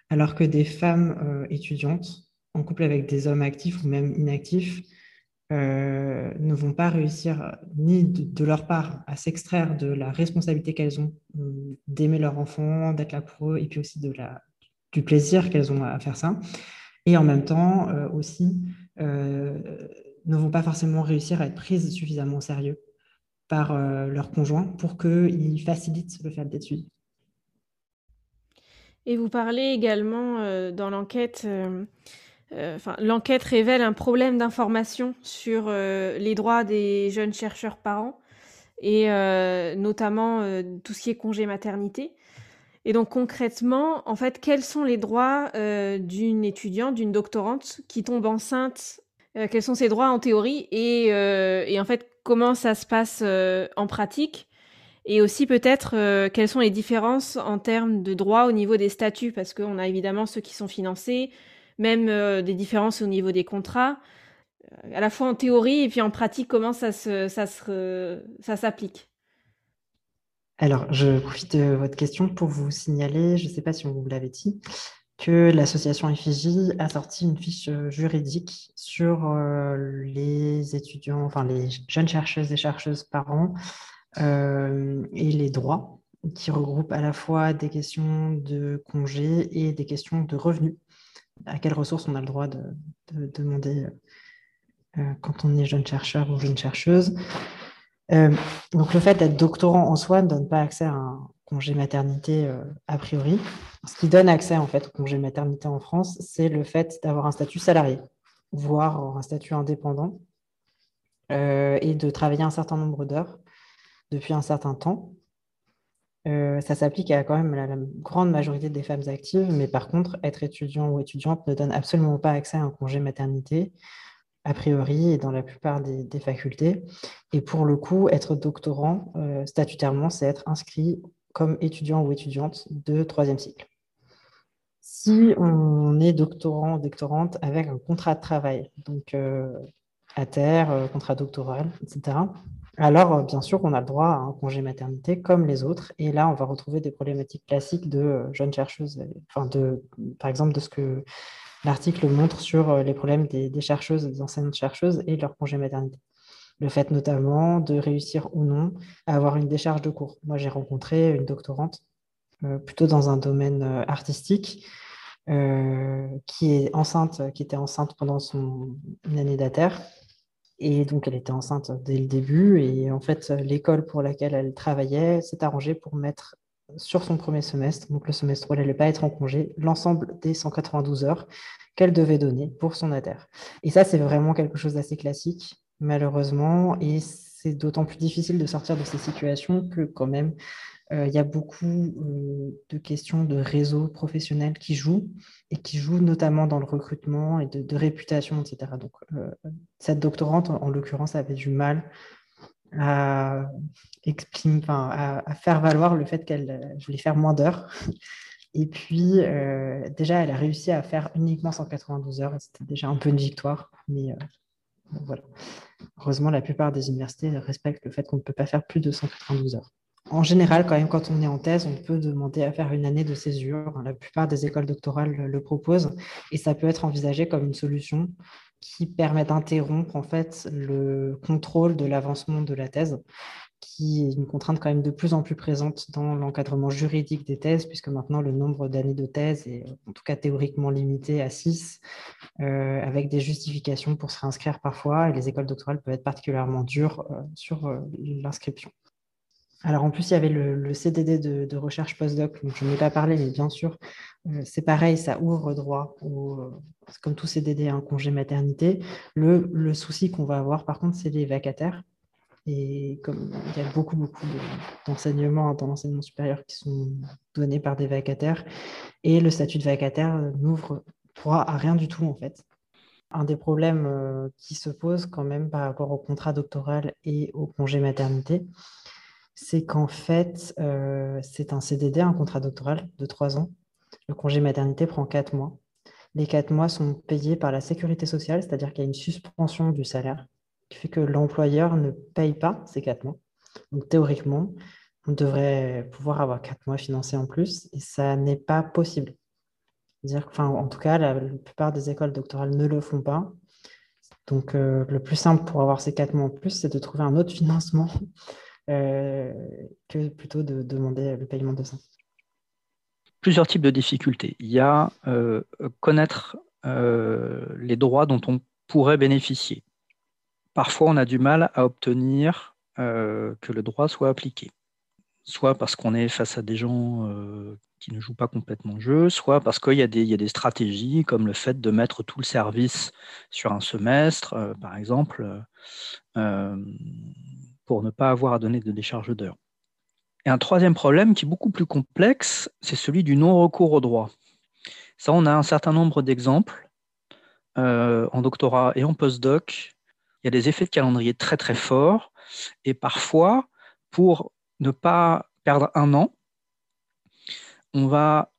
alors que des femmes étudiantes en couple avec des hommes actifs ou même inactifs euh, ne vont pas réussir ni de, leur part à s'extraire de la responsabilité qu'elles ont euh, d'aimer leur enfant, d'être là pour eux, et puis aussi de la, du plaisir qu'elles ont à faire ça. Et en même temps euh, aussi ne vont pas forcément réussir à être prises suffisamment au sérieux par leur conjoint pour qu'ils facilitent le fait d'être. Et vous parlez également dans l'enquête euh, l'enquête révèle un problème d'information sur euh, les droits des jeunes chercheurs parents et euh, notamment tout ce qui est congé maternité. Et donc concrètement, en fait, quels sont les droits d'une étudiante, d'une doctorante qui tombe enceinte Quels sont ses droits en théorie et, en fait comment ça se passe en pratique et aussi peut-être quelles sont les différences en termes de droits au niveau des statuts parce qu'on a évidemment ceux qui sont financés, même euh, des différences au niveau des contrats, euh, à la fois en théorie et puis en pratique, comment ça ça ça s'applique. Alors, je profite de votre question pour vous signaler, je ne sais pas si vous l'avait dit, que l'association Effigie a sorti une fiche euh, juridique sur les étudiants, enfin les jeunes chercheuses et chercheuses par an et les droits qui regroupent à la fois des questions de congés et des questions de revenus à quelles ressources on a le droit de, demander euh, quand on est jeune chercheur ou jeune chercheuse. Euh, donc le fait d'être doctorant en soi ne donne pas accès à un congé maternité euh, a priori. Ce qui donne accès en fait au congé maternité en France, c'est le fait d'avoir un statut salarié, voire un statut indépendant, et de travailler un certain nombre d'heures depuis un certain temps euh, ça s'applique à quand même la, grande majorité des femmes actives, mais par contre, être étudiant ou étudiante ne donne absolument pas accès à un congé maternité. a priori et dans la plupart des, facultés. Et pour le coup, être doctorant, statutairement, c'est être inscrit comme étudiant ou étudiante de troisième cycle. Si on est doctorant ou doctorante avec un contrat de travail, donc à terre, contrat doctoral, etc., alors, euh, bien sûr, on a le droit à un congé maternité comme les autres. Et là, on va retrouver des problématiques classiques de euh, jeunes chercheuses, enfin de, par exemple, de ce que l'article montre sur euh, les problèmes des, chercheuses, des enseignantes chercheuses et leur congé maternité. Le fait notamment de réussir ou non à avoir une décharge de cours. Moi, j'ai rencontré une doctorante plutôt dans un domaine artistique qui est enceinte, qui était enceinte pendant son année d'ATER et donc, elle était enceinte dès le début. Et en fait, l'école pour laquelle elle travaillait s'est arrangée pour mettre sur son premier semestre, donc le semestre où elle n'allait pas être en congé, l'ensemble des 192 heures qu'elle devait donner pour son ATER. Et ça, c'est vraiment quelque chose d'assez classique, malheureusement. Et c'est d'autant plus difficile de sortir de ces situations que quand même, euh, il y a beaucoup euh, de questions de réseau professionnel qui jouent et qui jouent notamment dans le recrutement et de, réputation, etc. Donc, euh, cette doctorante, en, l'occurrence, avait du mal à, à, faire valoir le fait qu'elle voulait faire moins d'heures. Et puis, déjà, elle a réussi à faire uniquement 192 heures. C'était déjà un peu une victoire. Mais voilà. Heureusement, la plupart des universités respectent le fait qu'on ne peut pas faire plus de 192 heures en général, quand même, quand on est en thèse, on peut demander à faire une année de césure. La plupart des écoles doctorales le proposent et ça peut être envisagé comme une solution qui permet d'interrompre en fait le contrôle de l'avancement de la thèse, qui est une contrainte quand même de plus en plus présente dans l'encadrement juridique des thèses, puisque maintenant le nombre d'années de thèse est en tout cas théoriquement limité à 6, euh, avec des justifications pour se réinscrire parfois, et les écoles doctorales peuvent être particulièrement dures euh, sur euh, l'inscription. Alors en plus, il y avait le, CDD de, recherche postdoc, donc je n'ai pas parlé, mais bien sûr, euh, c'est pareil, ça ouvre droit, au, euh, comme tout CDD, un congé maternité. Le, souci qu'on va avoir, par contre, c'est les vacataires. Et comme il y a beaucoup, beaucoup d'enseignements dans l'enseignement supérieur qui sont donnés par des vacataires, et le statut de vacataire n'ouvre droit à rien du tout, en fait. Un des problèmes euh, qui se pose quand même par rapport au contrat doctoral et au congé maternité, c'est qu'en fait, euh, c'est un CDD, un contrat doctoral de trois ans. Le congé maternité prend quatre mois. Les quatre mois sont payés par la sécurité sociale, c'est-à-dire qu'il y a une suspension du salaire qui fait que l'employeur ne paye pas ces quatre mois. Donc théoriquement, on devrait pouvoir avoir quatre mois financés en plus et ça n'est pas possible. Dire, enfin, en tout cas, la, plupart des écoles doctorales ne le font pas. Donc, euh, le plus simple pour avoir ces quatre mois en plus, c'est de trouver un autre financement euh, que plutôt de demander le paiement de ça. Plusieurs types de difficultés. Il y a euh, connaître les droits dont on pourrait bénéficier. Parfois, on a du mal à obtenir que le droit soit appliqué. Soit parce qu'on est face à des gens qui ne jouent pas complètement le jeu, soit parce qu'il y, a des stratégies comme le fait de mettre tout le service sur un semestre, par exemple pour ne pas avoir à donner de décharge d'heures. Et un troisième problème qui est beaucoup plus complexe, c'est celui du non-recours au droit. Ça, on a un certain nombre d'exemples euh, en doctorat et en postdoc. Il y a des effets de calendrier très très forts. Et parfois, pour ne pas perdre un an, on va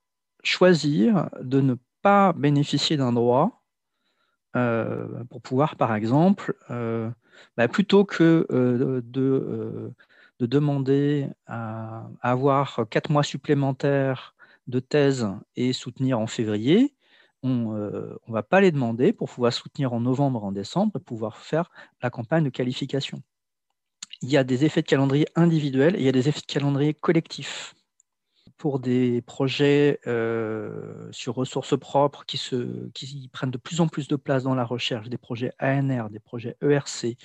choisir de ne pas bénéficier d'un droit euh, pour pouvoir, par exemple, euh, bah, plutôt que euh, de, de, demander à, avoir quatre mois supplémentaires de thèse et soutenir en février, on ne va pas les demander pour pouvoir soutenir en novembre, en décembre et pouvoir faire la campagne de qualification. Il y a des effets de calendrier individuels et il y a des effets de calendrier collectifs pour des projets euh, sur ressources propres qui, prennent de plus en plus de place dans la recherche, des projets ANR, des projets ERC,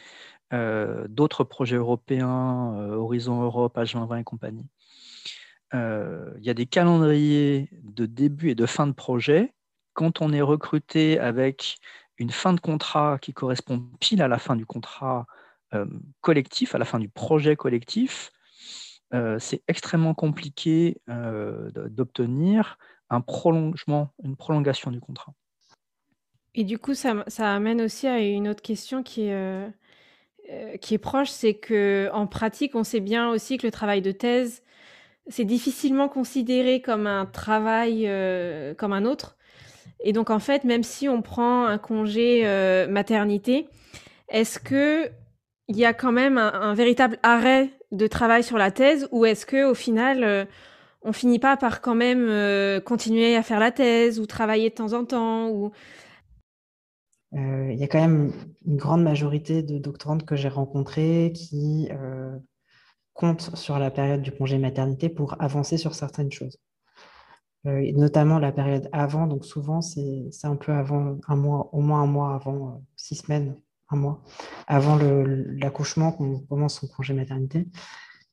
euh, d'autres projets européens, euh, Horizon Europe, H2020 et compagnie. Il y a des calendriers de début et de fin de projet. Quand on est recruté avec une fin de contrat qui correspond pile à la fin du contrat collectif, à la fin du projet collectif, euh, c'est extrêmement compliqué euh, d'obtenir un prolongement, une prolongation du contrat. Et du coup, ça, ça amène aussi à une autre question qui est, qui est proche, c'est que en pratique, on sait bien aussi que le travail de thèse, c'est difficilement considéré comme un travail comme un autre. Et donc, en fait, même si on prend un congé maternité, est-ce que il y a quand même un, véritable arrêt de travail sur la thèse ou est-ce que au final euh, on finit pas par quand même euh, continuer à faire la thèse ou travailler de temps en temps ou euh, il y a quand même une grande majorité de doctorantes que j'ai rencontrées qui comptent sur la période du congé maternité pour avancer sur certaines choses. Notamment la période avant, donc souvent c'est un peu avant, un mois, au moins un mois avant, six semaines un mois avant l'accouchement qu'on commence son congé maternité.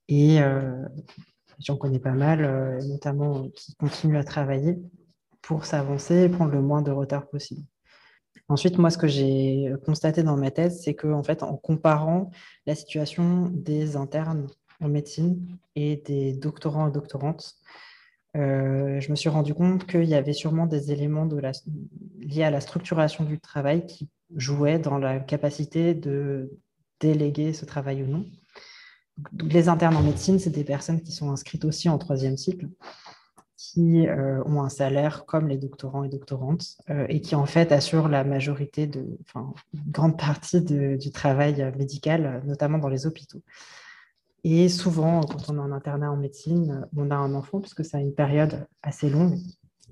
Et euh, j'en connais pas mal, euh, notamment qui continuent à travailler pour s'avancer et prendre le moins de retard possible. Ensuite, moi, ce que j'ai constaté dans ma thèse, c'est qu'en en fait, en comparant la situation des internes en médecine et des doctorants et doctorantes, euh, je me suis rendu compte qu'il y avait sûrement des éléments liés à la structuration du travail qui jouait dans la capacité de déléguer ce travail ou non. les internes en médecine, c'est des personnes qui sont inscrites aussi en troisième cycle, qui euh, ont un salaire comme les doctorants et doctorantes, euh, et qui en fait assurent la majorité, enfin, une grande partie du travail médical, notamment dans les hôpitaux. Et souvent, quand on est en internat en médecine, on a un enfant, puisque c'est une période assez longue,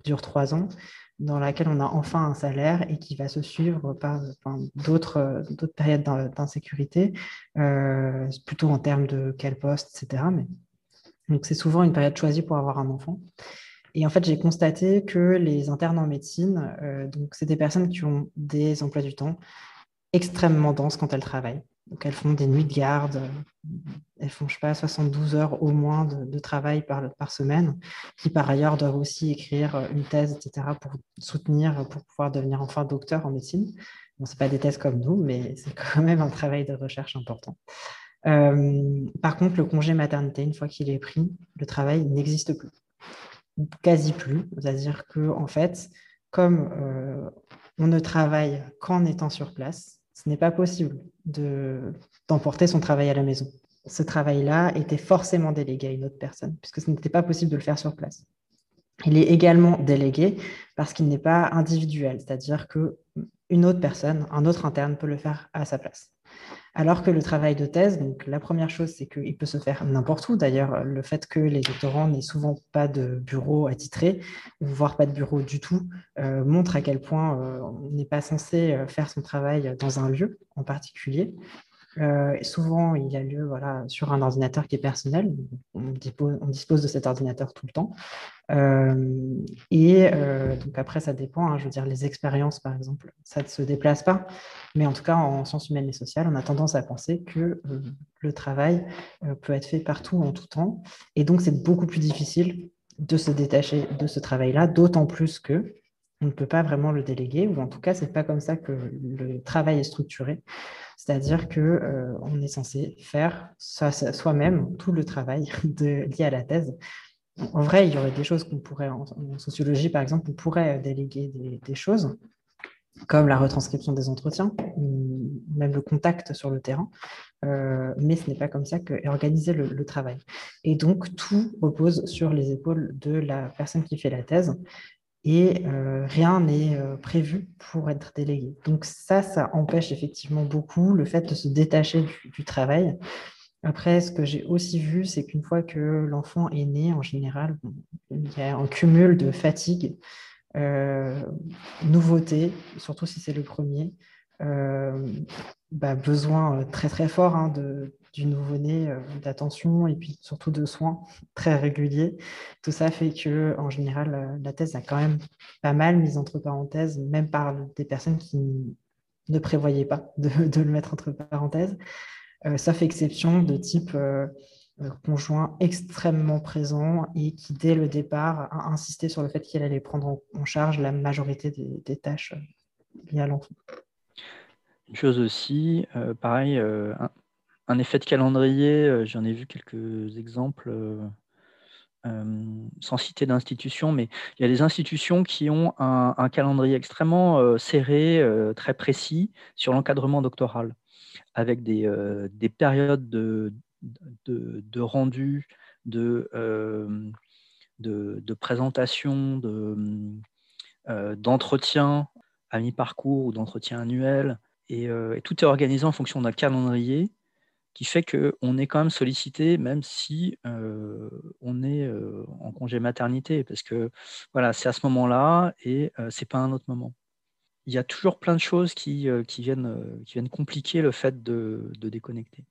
dure trois ans, dans laquelle on a enfin un salaire et qui va se suivre par d'autres périodes d'insécurité, euh, plutôt en termes de quel poste, etc. Donc c'est souvent une période choisie pour avoir un enfant. Et en fait, j'ai constaté que les internes en médecine, euh, donc c'est des personnes qui ont des emplois du temps extrêmement denses quand elles travaillent. Donc, elles font des nuits de garde, elles font, je sais pas, 72 heures au moins de, travail par, semaine, qui par ailleurs doivent aussi écrire une thèse, etc., pour soutenir, pour pouvoir devenir enfin docteur en médecine. Bon, ce pas des thèses comme nous, mais c'est quand même un travail de recherche important. Euh, par contre, le congé maternité, une fois qu'il est pris, le travail n'existe plus, quasi plus. C'est-à-dire que, en fait, comme euh, on ne travaille qu'en étant sur place, ce n'est pas possible d'emporter son travail à la maison. Ce travail-là était forcément délégué à une autre personne, puisque ce n'était pas possible de le faire sur place. Il est également délégué parce qu'il n'est pas individuel, c'est-à-dire qu'une autre personne, un autre interne peut le faire à sa place. Alors que le travail de thèse, la première chose, c'est qu'il peut se faire n'importe où. D'ailleurs, le fait que les doctorants n'aient souvent pas de bureau attitré, voire pas de bureau du tout, euh, montre à quel point euh, on n'est pas censé euh, faire son travail dans un lieu en particulier. Euh, souvent, il a lieu voilà, sur un ordinateur qui est personnel. On dispose, de cet ordinateur tout le temps. Euh, et euh, donc après, ça dépend. Hein, je veux dire, les expériences, par exemple, ça ne se déplace pas. Mais en tout cas, en sciences humaines et sociales, on a tendance à penser que le travail peut être fait partout en tout temps. Et donc, c'est beaucoup plus difficile de se détacher de ce travail-là, d'autant plus que on ne peut pas vraiment le déléguer, ou en tout cas, ce n'est pas comme ça que le travail est structuré. C'est-à-dire qu'on euh, est censé faire soi-même tout le travail lié à la thèse. En vrai, il y aurait des choses qu'on pourrait, en, sociologie par exemple, on pourrait déléguer des, choses, comme la retranscription des entretiens, même le contact sur le terrain, euh, mais ce n'est pas comme ça qu'est organisé le, travail. Et donc, tout repose sur les épaules de la personne qui fait la thèse, et euh, rien n'est euh, prévu pour être délégué. Donc ça, ça empêche effectivement beaucoup le fait de se détacher du, travail. Après, ce que j'ai aussi vu, c'est qu'une fois que l'enfant est né, en général, il y a un cumul de fatigue, euh, nouveauté, surtout si c'est le premier, bah, besoin très très fort hein, du nouveau-né, euh, d'attention et puis surtout de soins très réguliers. Tout ça fait que, en général, euh, la thèse a quand même pas mal mise entre parenthèses, même par des personnes qui ne prévoyaient pas de, le mettre entre parenthèses, euh, sauf exception de type conjoint extrêmement présent et qui, dès le départ, a insisté sur le fait qu'il allait prendre en, charge la majorité des, tâches liées à l'enfant. Chose aussi, pareil, un effet de calendrier, euh, j'en ai vu quelques exemples. Euh, sans citer d'institutions, mais il y a des institutions qui ont un, calendrier extrêmement serré, très précis sur l'encadrement doctoral, avec des, périodes de, de, rendu, de, de, présentation, d'entretien à mi-parcours ou d'entretien annuel. Et, et, tout est organisé en fonction d'un calendrier qui fait qu'on est quand même sollicité, même si euh, on est euh, en congé maternité, parce que voilà, c'est à ce moment-là et euh, c'est pas un autre moment. Il y a toujours plein de choses qui, viennent, compliquer le fait de, de, déconnecter.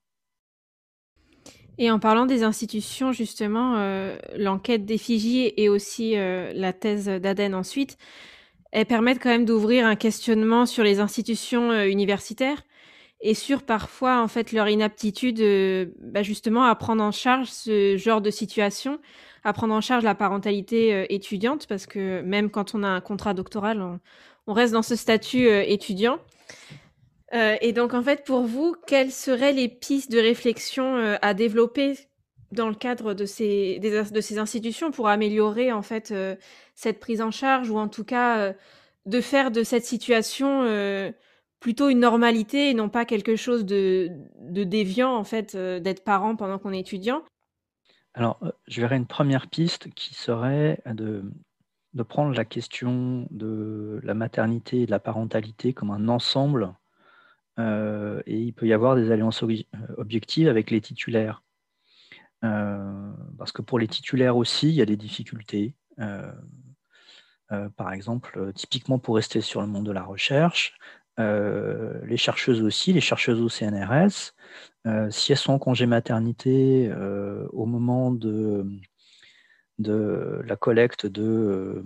Et en parlant des institutions, justement, l'enquête des Fidji et aussi la thèse d'Aden ensuite, elles permettent quand même d'ouvrir un questionnement sur les institutions universitaires et sur parfois en fait leur inaptitude euh, bah, justement à prendre en charge ce genre de situation, à prendre en charge la parentalité euh, étudiante parce que même quand on a un contrat doctoral, on, reste dans ce statut euh, étudiant. et donc en fait pour vous, quelles seraient les pistes de réflexion à développer dans le cadre de ces, de ces institutions pour améliorer en fait cette prise en charge ou en tout cas de faire de cette situation plutôt une normalité et non pas quelque chose de, déviant en fait euh, d'être parent pendant qu'on est étudiant Alors, euh, je verrais une première piste qui serait de, de, prendre la question de la maternité et de la parentalité comme un ensemble. Euh, et il peut y avoir des alliances objectives avec les titulaires. Parce que pour les titulaires aussi, il y a des difficultés. par exemple, typiquement pour rester sur le monde de la recherche, euh, les chercheuses aussi, les chercheuses au CNRS, euh, si elles sont en congé maternité euh, au moment de, la collecte de,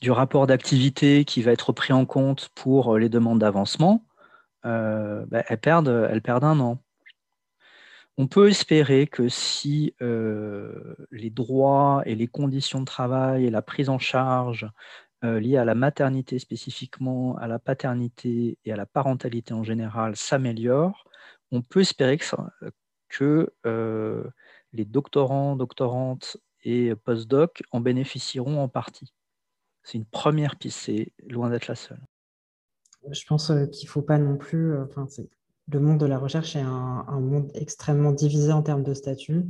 du rapport d'activité qui va être pris en compte pour les demandes d'avancement, bah, elles perdent un an. On peut espérer que si les droits et les conditions de travail et la prise en charge euh, liées à la maternité spécifiquement, à la paternité et à la parentalité en général s'améliorent, on peut espérer que, euh, les doctorants, doctorantes et postdocs en bénéficieront en partie. C'est une première piste, c'est loin d'être la seule. Je pense euh, qu'il ne faut pas non plus. Le monde de la recherche est un, monde extrêmement divisé en termes de statut.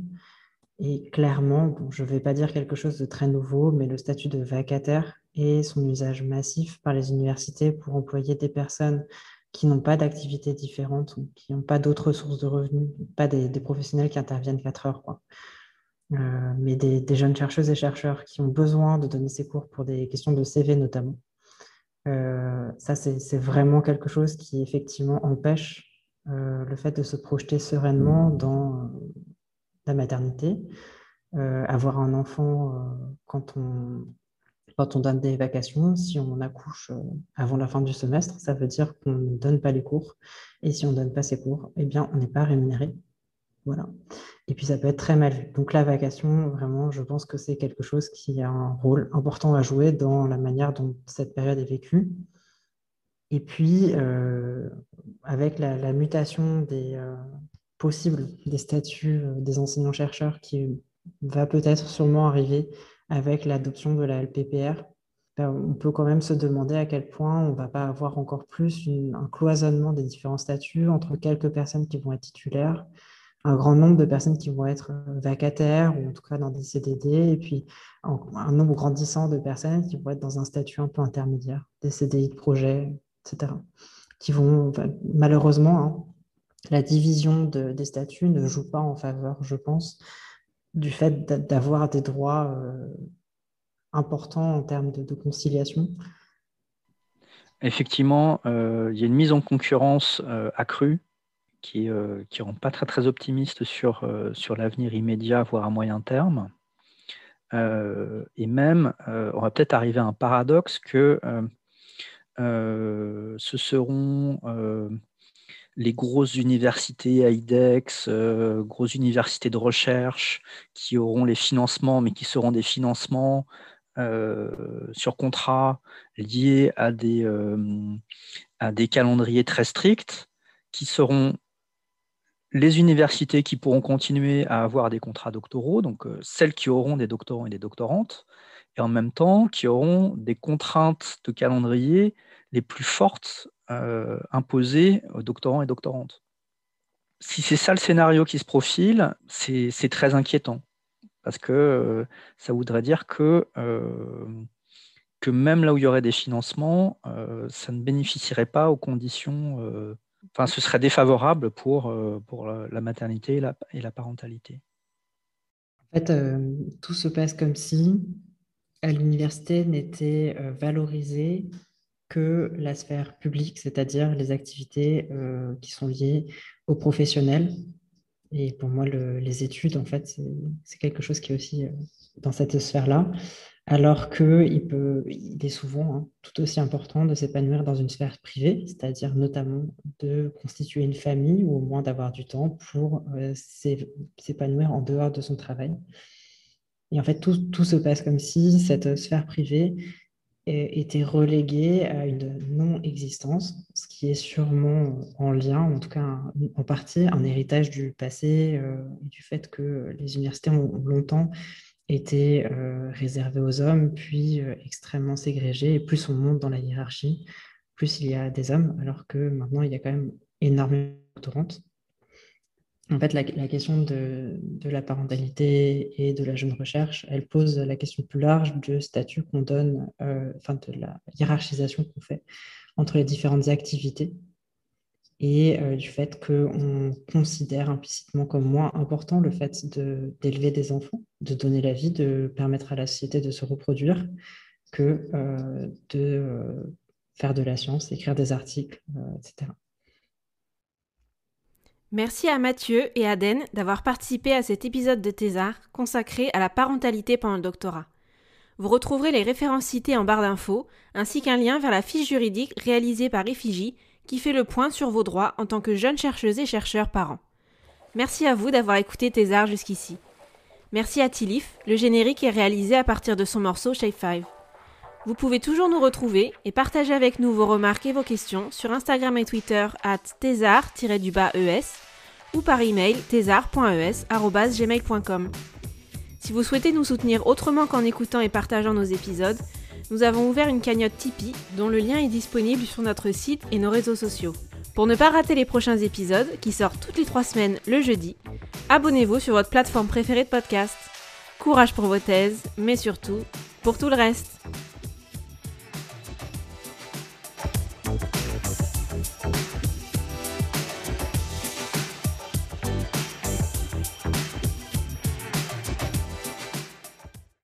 Et clairement, je ne vais pas dire quelque chose de très nouveau, mais le statut de vacataire et son usage massif par les universités pour employer des personnes qui n'ont pas d'activités différentes, qui n'ont pas d'autres sources de revenus, pas des, professionnels qui interviennent 4 heures, quoi. Euh, mais des, jeunes chercheuses et chercheurs qui ont besoin de donner ces cours pour des questions de CV notamment. Euh, ça, c'est vraiment quelque chose qui effectivement empêche euh, le fait de se projeter sereinement dans la maternité. avoir un enfant quand on, quand on donne des vacations, si on accouche euh, avant la fin du semestre, ça veut dire qu'on ne donne pas les cours. Et si on ne donne pas ces cours, eh bien, on n'est pas rémunéré. Voilà. Et puis, ça peut être très mal vu. Donc, la vacation, vraiment, je pense que c'est quelque chose qui a un rôle important à jouer dans la manière dont cette période est vécue. Et puis, euh, avec la, mutation des euh, possibles des statuts des enseignants-chercheurs qui va peut-être sûrement arriver avec l'adoption de la LPPR, ben, on peut quand même se demander à quel point on ne va pas avoir encore plus un cloisonnement des différents statuts entre quelques personnes qui vont être titulaires, un grand nombre de personnes qui vont être euh, vacataires ou en tout cas dans des CDD, et puis un nombre grandissant de personnes qui vont être dans un statut un peu intermédiaire, des CDI de projet, Qui vont, malheureusement, hein, la division des statuts ne joue pas en faveur, je pense, du fait d'avoir des droits euh, importants en termes de, conciliation Effectivement, euh, il y a une mise en concurrence euh, accrue qui ne rend pas très, très optimiste sur, sur l'avenir immédiat, voire à moyen terme. et même, on va peut-être arriver à un paradoxe que ce seront les grosses universités AIDEX, euh, grosses universités de recherche qui auront les financements, mais qui seront des financements euh, sur contrat liés euh, à des calendriers très stricts, qui seront les universités qui pourront continuer à avoir des contrats doctoraux, donc celles qui auront des doctorants et des doctorantes, et en même temps qui auront des contraintes de calendrier les plus fortes imposées aux doctorants et doctorantes. Si c'est ça le scénario qui se profile, c'est très inquiétant parce que ça voudrait dire que que même là où il y aurait des financements, euh, ça ne bénéficierait pas aux conditions, euh, enfin ce serait défavorable pour, euh, pour la, maternité et la, parentalité. En fait, tout se passe comme si à l'université n'était valorisé que la sphère publique, c'est-à-dire les activités qui sont liées aux professionnels. Et pour moi, les études, en fait, c'est quelque chose qui est aussi dans cette sphère-là alors qu'il il est souvent hein, tout aussi important de s'épanouir dans une sphère privée, c'est-à-dire notamment de constituer une famille ou au moins d'avoir du temps pour euh, s'épanouir en dehors de son travail. Et en fait, tout, se passe comme si cette sphère privée était reléguée à une non-existence, ce qui est sûrement en lien, en tout cas en partie, un héritage du passé euh, et du fait que les universités ont longtemps était euh, réservé aux hommes, puis euh, extrêmement ségrégé. Et plus on monte dans la hiérarchie, plus il y a des hommes, alors que maintenant il y a quand même énormément de doctorantes. En fait, la, question de, la parentalité et de la jeune recherche, elle pose la question plus large du statut qu'on donne, euh, enfin de la hiérarchisation qu'on fait entre les différentes activités et euh, du fait qu'on considère implicitement comme moins important le fait d'élever des enfants, de donner la vie, de permettre à la société de se reproduire, que euh, de faire de la science, écrire des articles, etc. Merci à Mathieu et à Den d'avoir participé à cet épisode de Thésard consacré à la parentalité pendant le doctorat. Vous retrouverez les références citées en barre d'infos, ainsi qu'un lien vers la fiche juridique réalisée par Effigie qui fait le point sur vos droits en tant que jeune chercheuse et chercheur parent. Merci à vous d'avoir écouté Thésard jusqu'ici. Merci à Tilif, le générique est réalisé à partir de son morceau Shape 5. Vous pouvez toujours nous retrouver et partager avec nous vos remarques et vos questions sur Instagram et Twitter at thésard-es ou par email thésard.es.gmail.com. Si vous souhaitez nous soutenir autrement qu'en écoutant et partageant nos épisodes, nous avons ouvert une cagnotte Tipeee dont le lien est disponible sur notre site et nos réseaux sociaux. Pour ne pas rater les prochains épisodes, qui sortent toutes les trois semaines le jeudi, abonnez-vous sur votre plateforme préférée de podcast. Courage pour vos thèses, mais surtout pour tout le reste.